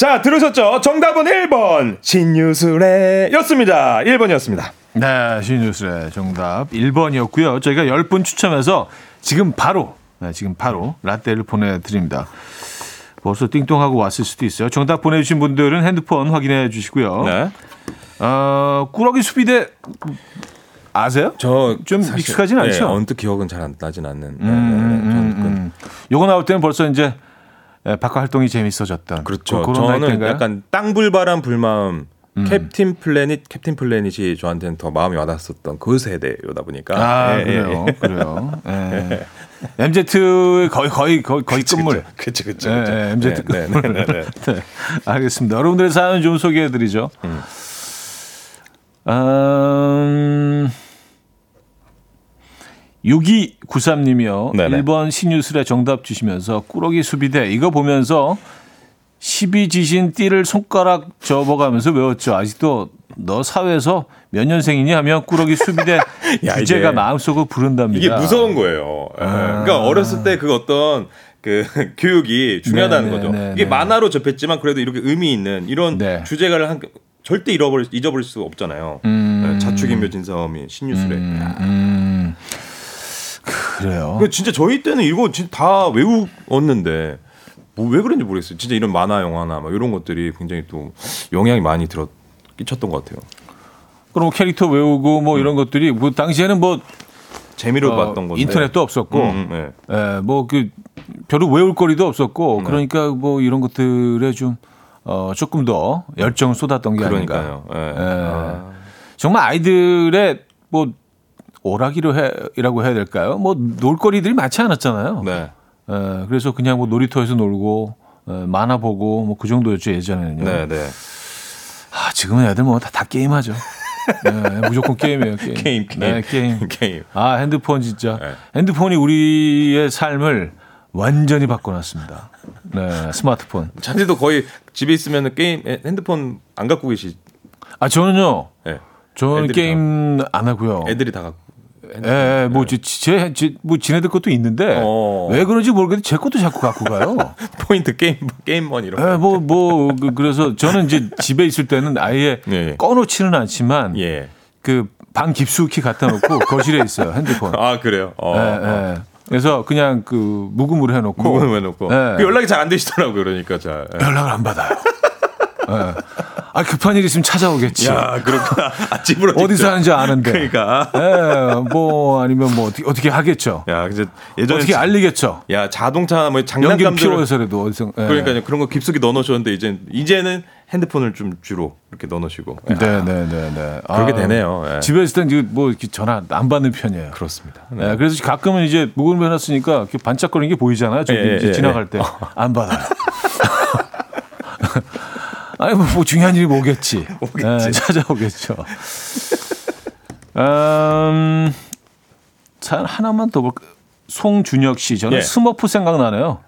자, 들으셨죠? 정답은 1번. 신유술래였습니다. 1번이었습니다. 네, 신뉴스의 정답 1번이었고요. 저희가 10분 추첨해서 지금 바로, 네, 지금 바로 라떼를 보내드립니다. 벌써 띵동하고 왔을 수도 있어요. 정답 보내주신 분들은 핸드폰 확인해 주시고요. 네. 어, 꾸러기 수비대 아세요? 저 좀 익숙하진 않죠? 네, 언뜻 기억은 잘 안 나진 않는. 네, 네, 네. 음, 저는 그- 음. 요거 나올 때는 벌써 이제 예, 바깥 활동이 재밌어졌던 그렇죠. 그, 나이 저는? 음. 약간 땅불바람 불마음 캡틴 플래닛 캡틴 플래닛이 저한테는 더 마음이 와닿았었던 그 세대요다 보니까. 아 예, 예, 그래요, 예. 그래요. 예. (laughs) MZ의 거의 거의 거의, 거의 끝물. 그렇죠, 그렇죠. 예, 그렇죠. 예, MZ 네, 네, 네, 네, 네. (laughs) 네, 알겠습니다. 여러분들의 사연 좀 소개해드리죠. 음, 6293님이요. 네네. 1번 신유술에 정답 주시면서 꾸러기 수비대 이거 보면서 12지신 띠를 손가락 접어가면서 외웠죠. 아직도 너 사회에서 몇 년생이니 하면 꾸러기 수비대 (laughs) 야, 주제가 마음속으로 부른답니다. 이게 무서운 거예요. 예. 그러니까 어렸을 때 그 어떤 그 (laughs) 교육이 중요하다는 네, 거죠. 네, 이게 네. 만화로 접했지만 그래도 이렇게 의미 있는 이런 네. 주제가를 한 절대 잃어버릴 잊어버릴 수 없잖아요. 음. 네, 자축인묘 진사음이 신유술에. 야. 음, 그래요. 근데 진짜 저희 때는 이거 진짜 다 외웠는데 뭐 왜 그런지 모르겠어요. 진짜 이런 만화 영화나 막 이런 것들이 굉장히 또 영향이 많이 들어 끼쳤던 것 같아요. 그럼 뭐 캐릭터 외우고 뭐 이런 것들이 뭐 당시에는 뭐 재미로 어, 봤던 건데 인터넷도 없었고, 음, 음, 네. 예, 뭐그 별로 외울 거리도 없었고, 그러니까 뭐 이런 것들에 좀 어, 조금 더 열정을 쏟았던 게 아닌가. 그러니까요. 예. 예. 아. 정말 아이들의 뭐 오락이로 해라고 해야 될까요? 뭐 놀거리들이 많지 않았잖아요. 네. 예, 그래서 그냥 뭐 놀이터에서 놀고 예, 만화 보고 뭐 그 정도였죠 예전에는요. 네, 네. 아, 지금은 애들 뭐다 다 게임하죠. 네, 무조건 게임이에요. 게임. 게임, 게임. 네, 게임. (laughs) 게임. 아, 핸드폰 진짜. 네. 핸드폰이 우리의 삶을 완전히 바꿔놨습니다. 네, 스마트폰. 자네도 거의 집에 있으면 게임 에, 핸드폰 안 갖고 계시. 아, 저는요. 예. 저는 게임 안 하고요. 애들이 다 갖고. 예, 예, 뭐, 제, 제, 제, 뭐, 지네들 것도 있는데, 어. 왜 그런지 모르겠는데, 제 것도 자꾸 갖고 가요. (laughs) 포인트 게임 게임먼 이런. 예, 뭐, 뭐, 그, 그래서 저는 이제 집에 있을 때는 아예 예. 꺼놓지는 않지만, 예. 그, 방 깊숙이 갖다 놓고 거실에 있어요, 핸드폰. 아 그래요. 어. 예, 예. 그래서 그냥 그 묵음으로 해놓고 그거는 왜 놓고 예. 그 연락이 잘 안 되시더라고요. 그러니까 잘. 예. 연락을 안 받아요. 예. 아 급한 일 있으면 찾아오겠지. 야, 그렇구나. 아, 집으로 직접. 어디서 하는지 아는데. 그러니까. 예, 뭐 아니면 뭐 어떻게, 어떻게 하겠죠. 야, 이제 예전에 어떻게 알리겠죠. 야, 자동차 뭐 장난감들 필요해서라도 어디서. 예. 그러니까요. 그런 거 깊숙이 넣어 놓으셨는데 이제 이제는 핸드폰을 좀 주로 이렇게 넣어 놓으시고. 네, 네, 네, 네. 그렇게 아, 되네요. 예. 집에 있을 땐 뭐 이렇게 전화 안 받는 편이에요. 그렇습니다. 네, 그래서 가끔은 이제 목을 매놨으니까 이렇게 반짝거리는 게 보이잖아요. 저기 예, 이제 예, 지나갈 때 (laughs) 안 받아요. (laughs) 아니 뭐, 뭐 중요한 일이 오겠지. 네, 찾아오겠죠. 음, 자 하나만 더 볼까. 송준혁 씨, 저는 예. 스머프 생각나네요.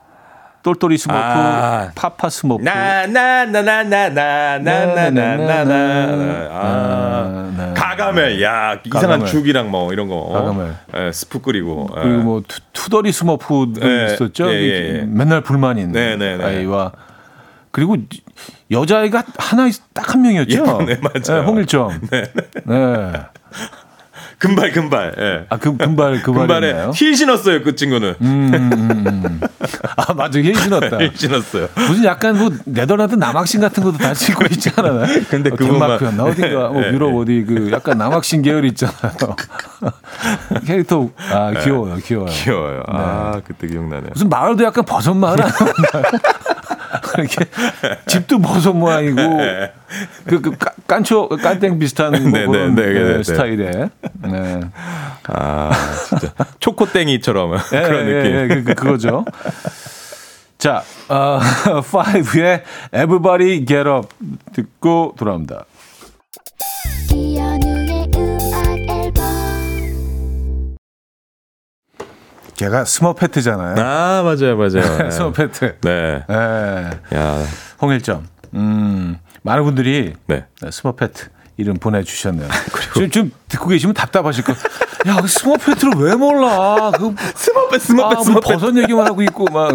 똘똘이 스머프, 아. 파파 스머프. 나나나나나나나나나 아 아, 네. 가가멜 야 이상한 가가멜. 죽이랑 뭐 이런 거 가가멜. 예, 스프 끓이고 예. 그리고 뭐 투, 투덜이 스머프도 예, 있었죠. 예, 예, 예. 맨날 불만인 네, 네, 네. 아이와 그리고 여자아이가 하나 딱 한 명이었죠. 예, 네, 맞아요. 홍일점. (laughs) 네. 금발 금발 예. 아, 그 금발 금발에 금발이나요? 힐 신었어요 그 친구는 아, 맞아. 힐 신었다. 힐 신었어요 무슨 약간 뭐 네덜란드 나막신 같은 것도 다 신고 있지 않아요? (laughs) 근데 어, 덴마크였나 어딘가 뭐 네, 유럽 네. 어디 그 약간 나막신 계열 있잖아요. (laughs) 캐릭터 아 귀여워요, 귀여워요. 귀여워요 아 그때 기억나네요 무슨 마을도 약간 버섯 마을 아니나요? 이렇게 집도 버섯 모양이고 그, 그 까- 깐초 깐땡 비슷한 뭐 (laughs) 네, 그런 네, 네, 그 네, 네. 스타일의 네. 아 진짜 초코땡이처럼 (laughs) 그런 예, 느낌 예, 그, 그, 그거죠. 자, (laughs) 어, 5의 Everybody Get Up 듣고 돌아옵니다. 걔가 스머페트잖아요. 아 맞아요 맞아요 스머페트. (laughs) 네 예. 야, 홍일점. 음, 많은 분들이 네. 스머페트 이름 보내주셨네요. 지금 좀 듣고 계시면 답답하실 거. 야, 그 스머페트를 왜 몰라? 그 스머펫 아, 스머펫 뭐 스머펫 버섯 얘기만 하고 있고 막.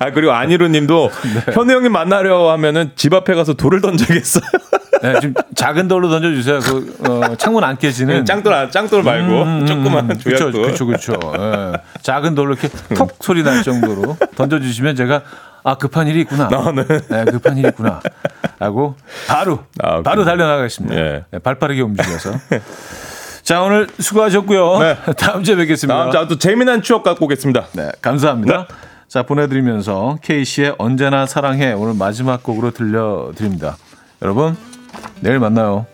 아 그리고 안희로 님도 (laughs) 현우 형님 만나려 하면은 집 앞에 가서 돌을 던져야겠어요. (laughs) 네, 좀 작은 돌로 던져주세요. 그 어, 창문 안 깨지는. 짱돌 안- 짱돌 말고 조그만 그렇죠, 조약돌. 그렇죠, 그렇죠. 예. 작은 돌로 이렇게 톡 소리 날 정도로 던져주시면 제가 아 급한 일이 있구나. 네, 급한 일이 있구나. 하고 바로 아, 바로? 달려나가겠습니다. 예. 네, 발 빠르게 움직여서. 자 오늘 수고하셨고요. 네. (laughs) 다음 주에 뵙겠습니다. 다음 주또 재미난 추억 갖고 오겠습니다. 네, 감사합니다. 자 보내드리면서 K 씨의 언제나 사랑해 오늘 마지막 곡으로 들려드립니다. 여러분 내일 만나요.